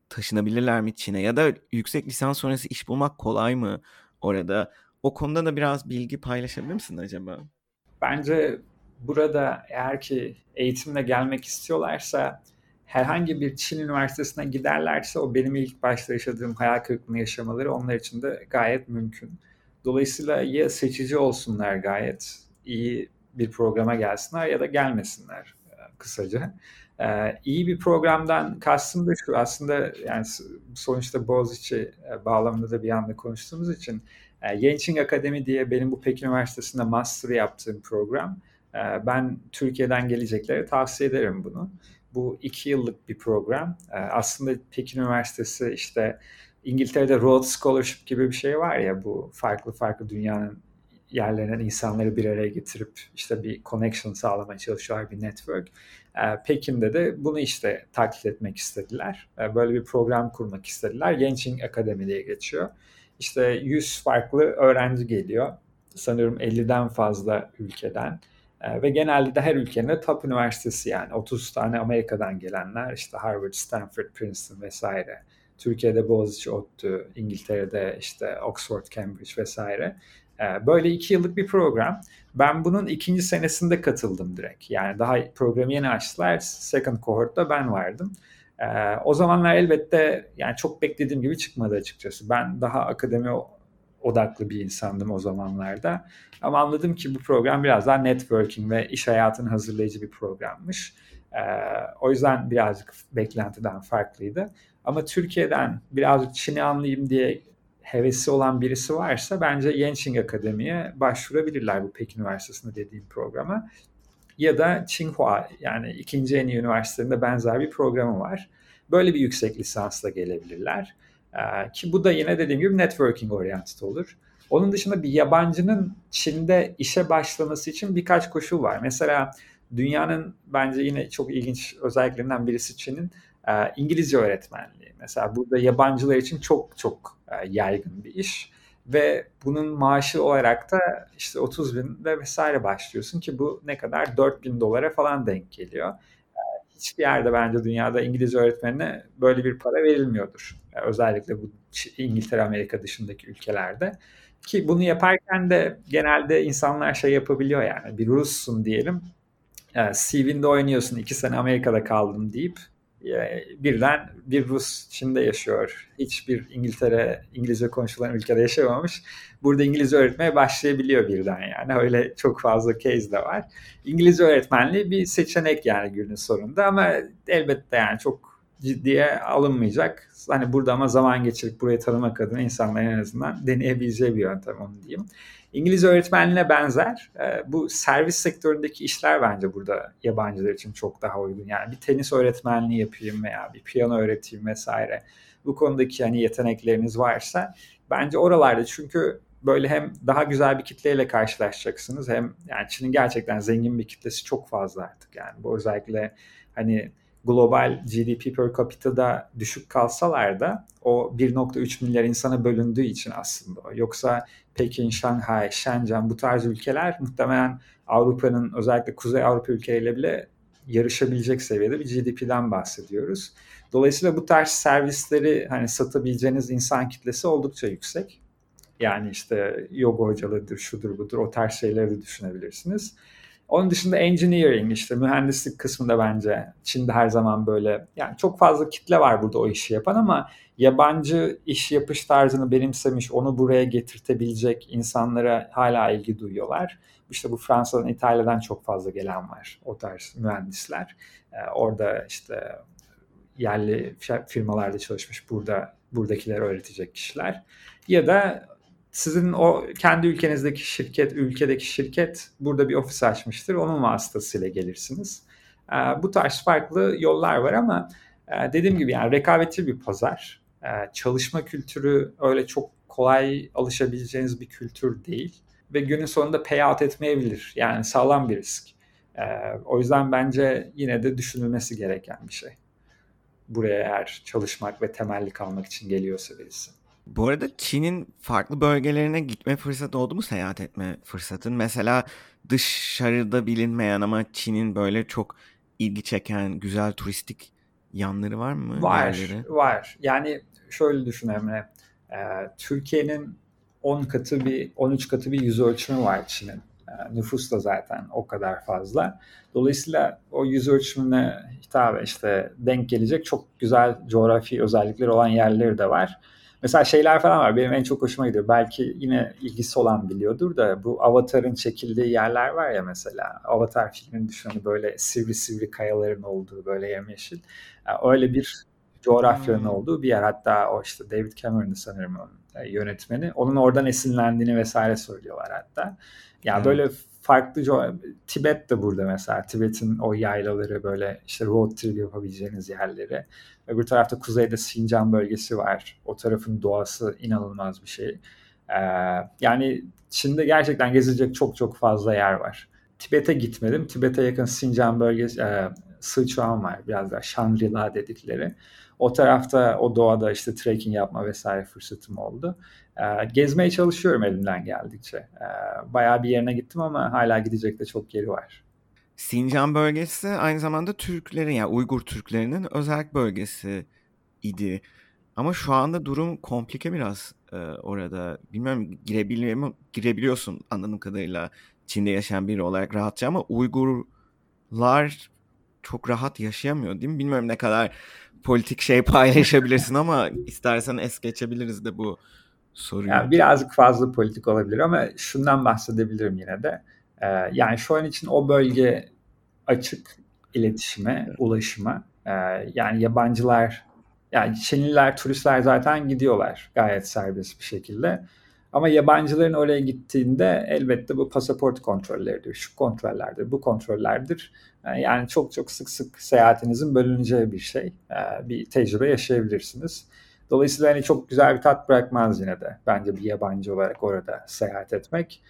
taşınabilirler mi Çin'e? Ya da yüksek lisans sonrası iş bulmak kolay mı orada? O konuda da biraz bilgi paylaşabilir misin acaba?
Bence burada eğer ki eğitimle gelmek istiyorlarsa herhangi bir Çin üniversitesine giderlerse o benim ilk başta yaşadığım hayal kırıklığını yaşamaları onlar için de gayet mümkün. Dolayısıyla ya seçici olsunlar gayet iyi bir programa gelsinler ya da gelmesinler kısaca. Ee, iyi bir programdan kastım da şu aslında yani sonuçta Boğaziçi e, bağlamında da bir anda konuştuğumuz için e, Yenching Akademi diye benim bu Pekin Üniversitesi'nde master yaptığım program. E, ben Türkiye'den geleceklere tavsiye ederim bunu. Bu iki yıllık bir program. Ee, aslında Pekin Üniversitesi işte İngiltere'de Rhodes Scholarship gibi bir şey var ya bu farklı farklı dünyanın yerlerinden insanları bir araya getirip işte bir connection sağlamaya çalışıyorlar bir network. Ee, Pekin'de de bunu işte taklit etmek istediler. Ee, böyle bir program kurmak istediler. Yenching Akademi diye geçiyor. İşte 100 farklı öğrenci geliyor. Sanıyorum 50'den fazla ülkeden. Ee, ve genelde de her ülkenin de top üniversitesi yani 30 tane Amerika'dan gelenler işte Harvard, Stanford, Princeton vesaire. Türkiye'de Boğaziçi, ODTÜ, İngiltere'de işte Oxford, Cambridge vesaire. Böyle iki yıllık bir program. Ben bunun ikinci senesinde katıldım direkt. Yani daha programı yeni açtılar. Second cohort'ta ben vardım. Ee, o zamanlar elbette yani çok beklediğim gibi çıkmadı açıkçası. Ben daha akademi odaklı bir insandım o zamanlarda. Ama anladım ki bu program biraz daha networking ve iş hayatını hazırlayıcı bir programmış. Ee, o yüzden birazcık beklentiden farklıydı. Ama Türkiye'den birazcık Çin'i anlayayım diye hevesi olan birisi varsa bence Yenching Akademi'ye başvurabilirler bu Pekin Üniversitesi'nde dediğim programa. Ya da Tsinghua yani ikinci en iyi üniversitelerinde benzer bir programı var. Böyle bir yüksek lisansla gelebilirler. Ee, ki bu da yine dediğim gibi networking oriented olur. Onun dışında bir yabancının Çin'de işe başlaması için birkaç koşul var. Mesela dünyanın bence yine çok ilginç özelliklerinden birisi Çin'in e, İngilizce öğretmenliği. Mesela burada yabancılar için çok çok e, yaygın bir iş ve bunun maaşı olarak da işte 30 bin ve vesaire başlıyorsun ki bu ne kadar 4 bin dolara falan denk geliyor. E, hiçbir yerde bence dünyada İngilizce öğretmenine böyle bir para verilmiyordur. özellikle bu İngiltere, Amerika dışındaki ülkelerde. Ki bunu yaparken de genelde insanlar şey yapabiliyor yani bir Russun diyelim. CV'nde oynuyorsun iki sene Amerika'da kaldım deyip birden bir Rus Çin'de yaşıyor. Hiçbir İngiltere, İngilizce konuşulan ülkede yaşamamış. Burada İngilizce öğretmeye başlayabiliyor birden yani. Öyle çok fazla case de var. İngilizce öğretmenliği bir seçenek yani günün sonunda ama elbette yani çok ciddiye alınmayacak. Hani burada ama zaman geçirip burayı tanımak adına insanların en azından deneyebileceği bir yöntem onu diyeyim. İngilizce öğretmenliğine benzer. E, bu servis sektöründeki işler bence burada yabancılar için çok daha uygun. Yani bir tenis öğretmenliği yapayım veya bir piyano öğreteyim vesaire. Bu konudaki hani yetenekleriniz varsa bence oralarda çünkü böyle hem daha güzel bir kitleyle karşılaşacaksınız hem yani Çin'in gerçekten zengin bir kitlesi çok fazla artık yani bu özellikle hani global GDP per capita'da düşük kalsalar da o 1.3 milyar insana bölündüğü için aslında. Yoksa Pekin, Şanghay, Shenzhen bu tarz ülkeler muhtemelen Avrupa'nın özellikle Kuzey Avrupa ülkeleriyle bile yarışabilecek seviyede bir GDP'den bahsediyoruz. Dolayısıyla bu tarz servisleri hani satabileceğiniz insan kitlesi oldukça yüksek. Yani işte yoga hocalarıdır, şudur budur o tarz şeyleri de düşünebilirsiniz. Onun dışında engineering işte mühendislik kısmında bence Çin'de her zaman böyle yani çok fazla kitle var burada o işi yapan ama yabancı iş yapış tarzını benimsemiş onu buraya getirtebilecek insanlara hala ilgi duyuyorlar. İşte bu Fransa'dan İtalya'dan çok fazla gelen var o tarz mühendisler. Ee, orada işte yerli firmalarda çalışmış burada buradakileri öğretecek kişiler. Ya da sizin o kendi ülkenizdeki şirket, ülkedeki şirket burada bir ofis açmıştır. Onun vasıtasıyla gelirsiniz. E, bu tarz farklı yollar var ama e, dediğim gibi yani rekabetçi bir pazar. E, çalışma kültürü öyle çok kolay alışabileceğiniz bir kültür değil. Ve günün sonunda payout etmeyebilir. Yani sağlam bir risk. E, o yüzden bence yine de düşünülmesi gereken bir şey. Buraya eğer çalışmak ve temelli kalmak için geliyorsa birisi.
Bu arada Çin'in farklı bölgelerine gitme fırsatı oldu mu seyahat etme fırsatın? Mesela dışarıda bilinmeyen ama Çin'in böyle çok ilgi çeken güzel turistik yanları var mı?
Var, yerleri? var. Yani şöyle düşün Emre. Ee, Türkiye'nin 10 katı bir 13 katı bir yüz ölçümü var Çin'in. Ee, nüfus da zaten o kadar fazla. Dolayısıyla o yüz ölçümüne hitap işte denk gelecek çok güzel coğrafi özellikleri olan yerleri de var. Mesela şeyler falan var. Benim en çok hoşuma gidiyor. Belki yine ilgisi olan biliyordur da bu Avatar'ın çekildiği yerler var ya mesela. Avatar filmini düşün hani böyle sivri sivri kayaların olduğu böyle yemyeşil. Yani öyle bir coğrafyanın hmm. olduğu bir yer. Hatta o işte David Cameron'dı sanırım onun e, yönetmeni. Onun oradan esinlendiğini vesaire söylüyorlar hatta. Yani hmm. böyle farklı Tibet de burada mesela. Tibet'in o yaylaları böyle işte road trip yapabileceğiniz yerleri. Öbür tarafta kuzeyde Sincan bölgesi var. O tarafın doğası inanılmaz bir şey. Ee, yani Çin'de gerçekten gezilecek çok çok fazla yer var. Tibet'e gitmedim. Tibet'e yakın Sincan bölgesi, e, Sichuan var. Biraz daha Shangri-La dedikleri. O tarafta o doğada işte trekking yapma vesaire fırsatım oldu. E, gezmeye çalışıyorum elimden geldikçe. E, bayağı bir yerine gittim ama hala gidecek de çok yeri var.
Sincan bölgesi aynı zamanda Türklerin yani Uygur Türklerinin özel bölgesi idi. Ama şu anda durum komplike biraz e, orada. Bilmiyorum girebiliyor mu? Girebiliyorsun anladığım kadarıyla Çin'de yaşayan biri olarak rahatça ama Uygurlar çok rahat yaşayamıyor değil mi? Bilmiyorum ne kadar politik şey paylaşabilirsin ama istersen es geçebiliriz de bu soruyu.
Yani birazcık fazla politik olabilir ama şundan bahsedebilirim yine de. Ee, yani şu an için o bölge açık iletişime, ulaşıma. Ee, yani yabancılar yani Çinliler, turistler zaten gidiyorlar gayet serbest bir şekilde. Ama yabancıların oraya gittiğinde elbette bu pasaport kontrolleridir, şu kontrollerdir, bu kontrollerdir. Yani çok çok sık sık seyahatinizin bölüneceği bir şey, bir tecrübe yaşayabilirsiniz. Dolayısıyla hani çok güzel bir tat bırakmaz yine de bence bir yabancı olarak orada seyahat etmek.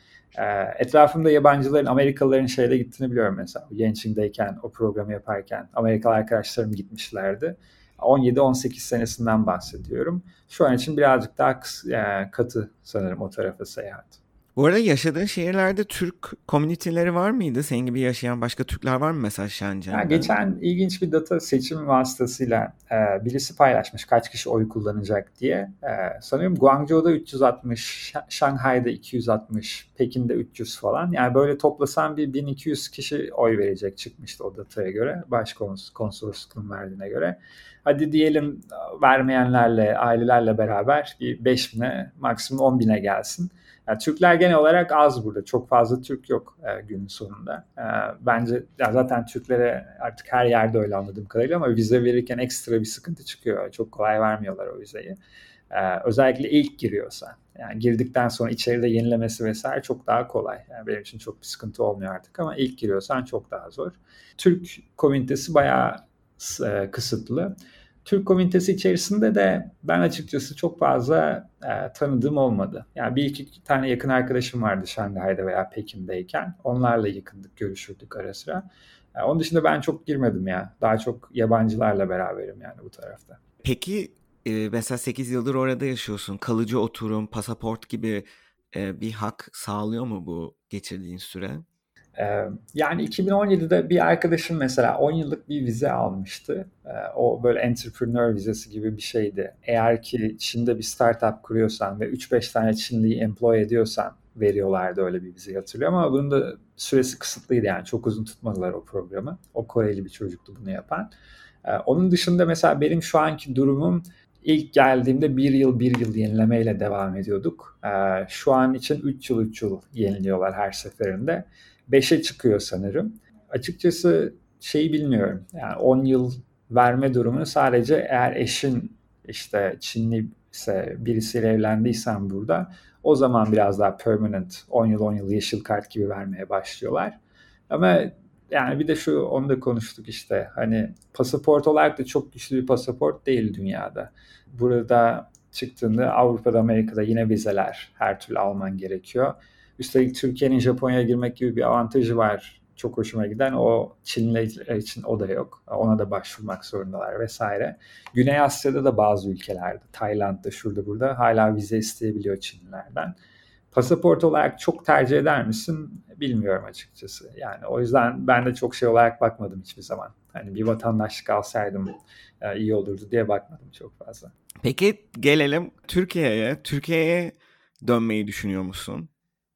Etrafımda yabancıların, Amerikalıların şeyde gittiğini biliyorum mesela. Gençliğimdeyken, o programı yaparken Amerikalı arkadaşlarım gitmişlerdi. 17-18 senesinden bahsediyorum. Şu an için birazcık daha yani katı sanırım o tarafa seyahat.
Bu arada yaşadığın şehirlerde Türk komüniteleri var mıydı? Senin gibi yaşayan başka Türkler var mı mesela Şencan'da?
Yani geçen ilginç bir data seçim vasıtasıyla e, birisi paylaşmış kaç kişi oy kullanacak diye. E, sanıyorum Guangzhou'da 360, Şanghay'da 260, Pekin'de 300 falan. Yani böyle toplasan bir 1200 kişi oy verecek çıkmıştı o dataya göre. Başkonsolosluğun verdiğine göre. Hadi diyelim vermeyenlerle, ailelerle beraber bir 5000'e maksimum 10.000'e gelsin. Yani Türkler genel olarak az burada. Çok fazla Türk yok e, günün sonunda. E, bence ya zaten Türklere artık her yerde öyle anladığım kadarıyla ama vize verirken ekstra bir sıkıntı çıkıyor. Çok kolay vermiyorlar o vizeyi. E, özellikle ilk giriyorsa. Yani girdikten sonra içeride yenilemesi vesaire çok daha kolay. Yani benim için çok bir sıkıntı olmuyor artık ama ilk giriyorsan çok daha zor. Türk komünitesi bayağı e, kısıtlı. Türk komünitesi içerisinde de ben açıkçası çok fazla e, tanıdığım olmadı. Yani bir iki tane yakın arkadaşım vardı Şanghay'da veya Pekin'deyken. Onlarla yakındık, görüşürdük ara sıra. E, onun dışında ben çok girmedim ya. Daha çok yabancılarla beraberim yani bu tarafta.
Peki e, mesela 8 yıldır orada yaşıyorsun. Kalıcı oturum, pasaport gibi e, bir hak sağlıyor mu bu geçirdiğin süre?
Yani 2017'de bir arkadaşım mesela 10 yıllık bir vize almıştı. o böyle entrepreneur vizesi gibi bir şeydi. Eğer ki Çin'de bir startup kuruyorsan ve 3-5 tane Çinliyi employ ediyorsan veriyorlardı öyle bir vize hatırlıyorum ama bunun da süresi kısıtlıydı yani çok uzun tutmadılar o programı. O Koreli bir çocuktu bunu yapan. onun dışında mesela benim şu anki durumum ilk geldiğimde bir yıl bir yıl yenilemeyle devam ediyorduk. şu an için 3 yıl 3 yıl yeniliyorlar her seferinde. 5'e çıkıyor sanırım. Açıkçası şeyi bilmiyorum. Yani 10 yıl verme durumunu sadece eğer eşin işte Çinli ise birisiyle evlendiysen burada o zaman biraz daha permanent 10 yıl 10 yıl yeşil kart gibi vermeye başlıyorlar. Ama yani bir de şu onu da konuştuk işte hani pasaport olarak da çok güçlü bir pasaport değil dünyada. Burada çıktığında Avrupa'da Amerika'da yine vizeler her türlü alman gerekiyor. Üstelik Türkiye'nin Japonya'ya girmek gibi bir avantajı var. Çok hoşuma giden o Çinliler için o da yok. Ona da başvurmak zorundalar vesaire. Güney Asya'da da bazı ülkelerde, Tayland'da şurada burada hala vize isteyebiliyor Çinlilerden. Pasaport olarak çok tercih eder misin bilmiyorum açıkçası. Yani o yüzden ben de çok şey olarak bakmadım hiçbir zaman. Hani bir vatandaşlık alsaydım e, iyi olurdu diye bakmadım çok fazla.
Peki gelelim Türkiye'ye. Türkiye'ye dönmeyi düşünüyor musun?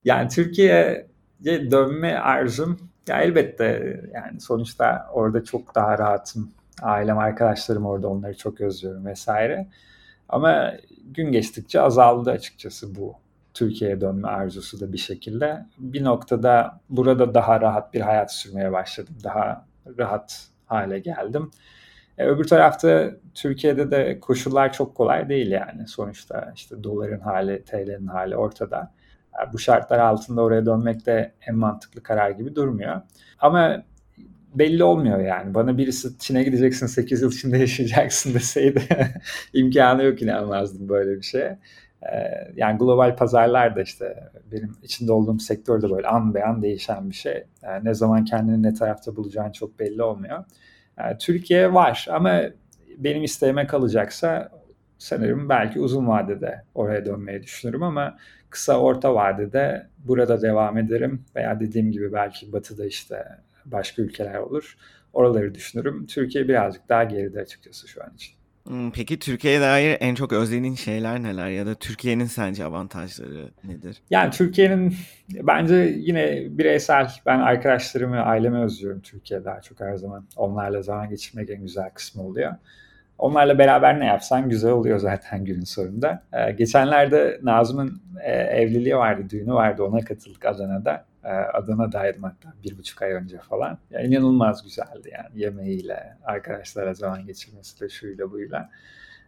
Yani Türkiye'ye dönme arzum ya elbette yani sonuçta orada çok daha rahatım. Ailem, arkadaşlarım orada onları çok özlüyorum vesaire. Ama gün geçtikçe azaldı açıkçası bu Türkiye'ye dönme arzusu da bir şekilde. Bir noktada burada daha rahat bir hayat sürmeye başladım. Daha rahat hale geldim. E, öbür tarafta Türkiye'de de koşullar çok kolay değil yani. Sonuçta işte doların hali, TL'nin hali ortada bu şartlar altında oraya dönmek de en mantıklı karar gibi durmuyor. Ama belli olmuyor yani. Bana birisi Çin'e gideceksin 8 yıl Çin'de yaşayacaksın deseydi imkanı yok inanmazdım böyle bir şeye. Ee, yani global pazarlar da işte benim içinde olduğum sektörde böyle an be an değişen bir şey. Yani ne zaman kendini ne tarafta bulacağın çok belli olmuyor. Yani Türkiye var ama benim isteğime kalacaksa sanırım belki uzun vadede oraya dönmeyi düşünürüm ama kısa orta vadede burada devam ederim veya dediğim gibi belki batıda işte başka ülkeler olur. Oraları düşünürüm. Türkiye birazcık daha geride açıkçası şu an için.
Hmm, peki Türkiye'ye dair en çok özlediğin şeyler neler ya da Türkiye'nin sence avantajları nedir?
Yani Türkiye'nin bence yine bireysel ben arkadaşlarımı, ailemi özlüyorum Türkiye daha çok her zaman. Onlarla zaman geçirmek en güzel kısmı oluyor. Onlarla beraber ne yapsan güzel oluyor zaten günün sonunda. Ee, geçenlerde Nazım'ın e, evliliği vardı, düğünü vardı. Ona katıldık Adana'da. Ee, Adana'daydım hatta bir buçuk ay önce falan. Ya, inanılmaz güzeldi yani yemeğiyle, arkadaşlara zaman geçirmesiyle, şuyla buyla.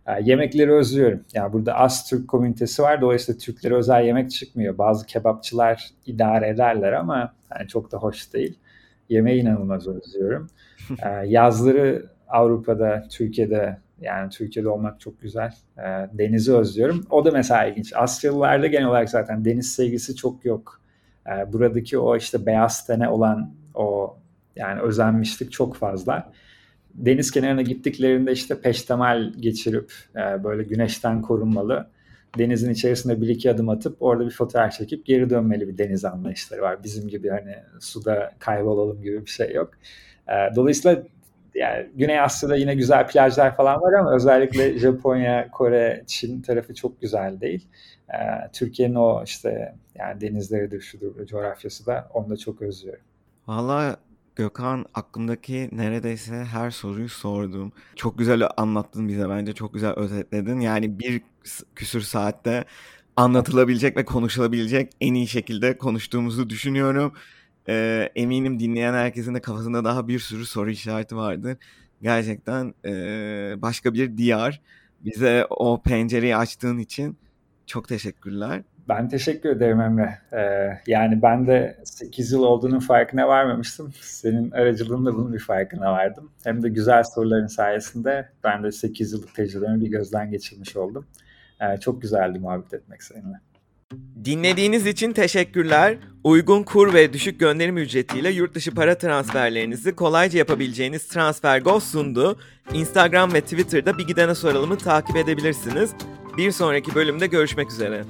E, yemekleri özlüyorum. Yani burada az Türk komünitesi var. Dolayısıyla Türklere özel yemek çıkmıyor. Bazı kebapçılar idare ederler ama yani çok da hoş değil. Yemeği inanılmaz özlüyorum. E, yazları Avrupa'da, Türkiye'de yani Türkiye'de olmak çok güzel. E, denizi özlüyorum. O da mesela ilginç. Asyalılarda genel olarak zaten deniz sevgisi çok yok. E, buradaki o işte beyaz tene olan o yani özenmişlik çok fazla. Deniz kenarına gittiklerinde işte peştemal geçirip e, böyle güneşten korunmalı. Denizin içerisinde bir iki adım atıp orada bir fotoğraf çekip geri dönmeli bir deniz anlayışları var. Bizim gibi hani suda kaybolalım gibi bir şey yok. E, dolayısıyla yani Güney Asya'da yine güzel plajlar falan var ama özellikle Japonya, Kore, Çin tarafı çok güzel değil. Ee, Türkiye'nin o işte yani denizleridir, şudur, coğrafyası da onu da çok özlüyorum.
Valla Gökhan aklımdaki neredeyse her soruyu sordum. Çok güzel anlattın bize bence. Çok güzel özetledin. Yani bir küsür saatte anlatılabilecek ve konuşulabilecek en iyi şekilde konuştuğumuzu düşünüyorum. Ee, eminim dinleyen herkesin de kafasında daha bir sürü soru işareti vardır. Gerçekten e, başka bir diyar. Bize o pencereyi açtığın için çok teşekkürler.
Ben teşekkür ederim Emre. Ee, yani ben de 8 yıl olduğunun farkına varmamıştım. Senin aracılığında bunun bir farkına vardım. Hem de güzel soruların sayesinde ben de 8 yıllık tecrübemi bir gözden geçirmiş oldum. Ee, çok güzeldi muhabbet etmek seninle.
Dinlediğiniz için teşekkürler. Uygun kur ve düşük gönderim ücretiyle yurt dışı para transferlerinizi kolayca yapabileceğiniz TransferGo sundu. Instagram ve Twitter'da Bir Gidene Soralım'ı takip edebilirsiniz. Bir sonraki bölümde görüşmek üzere.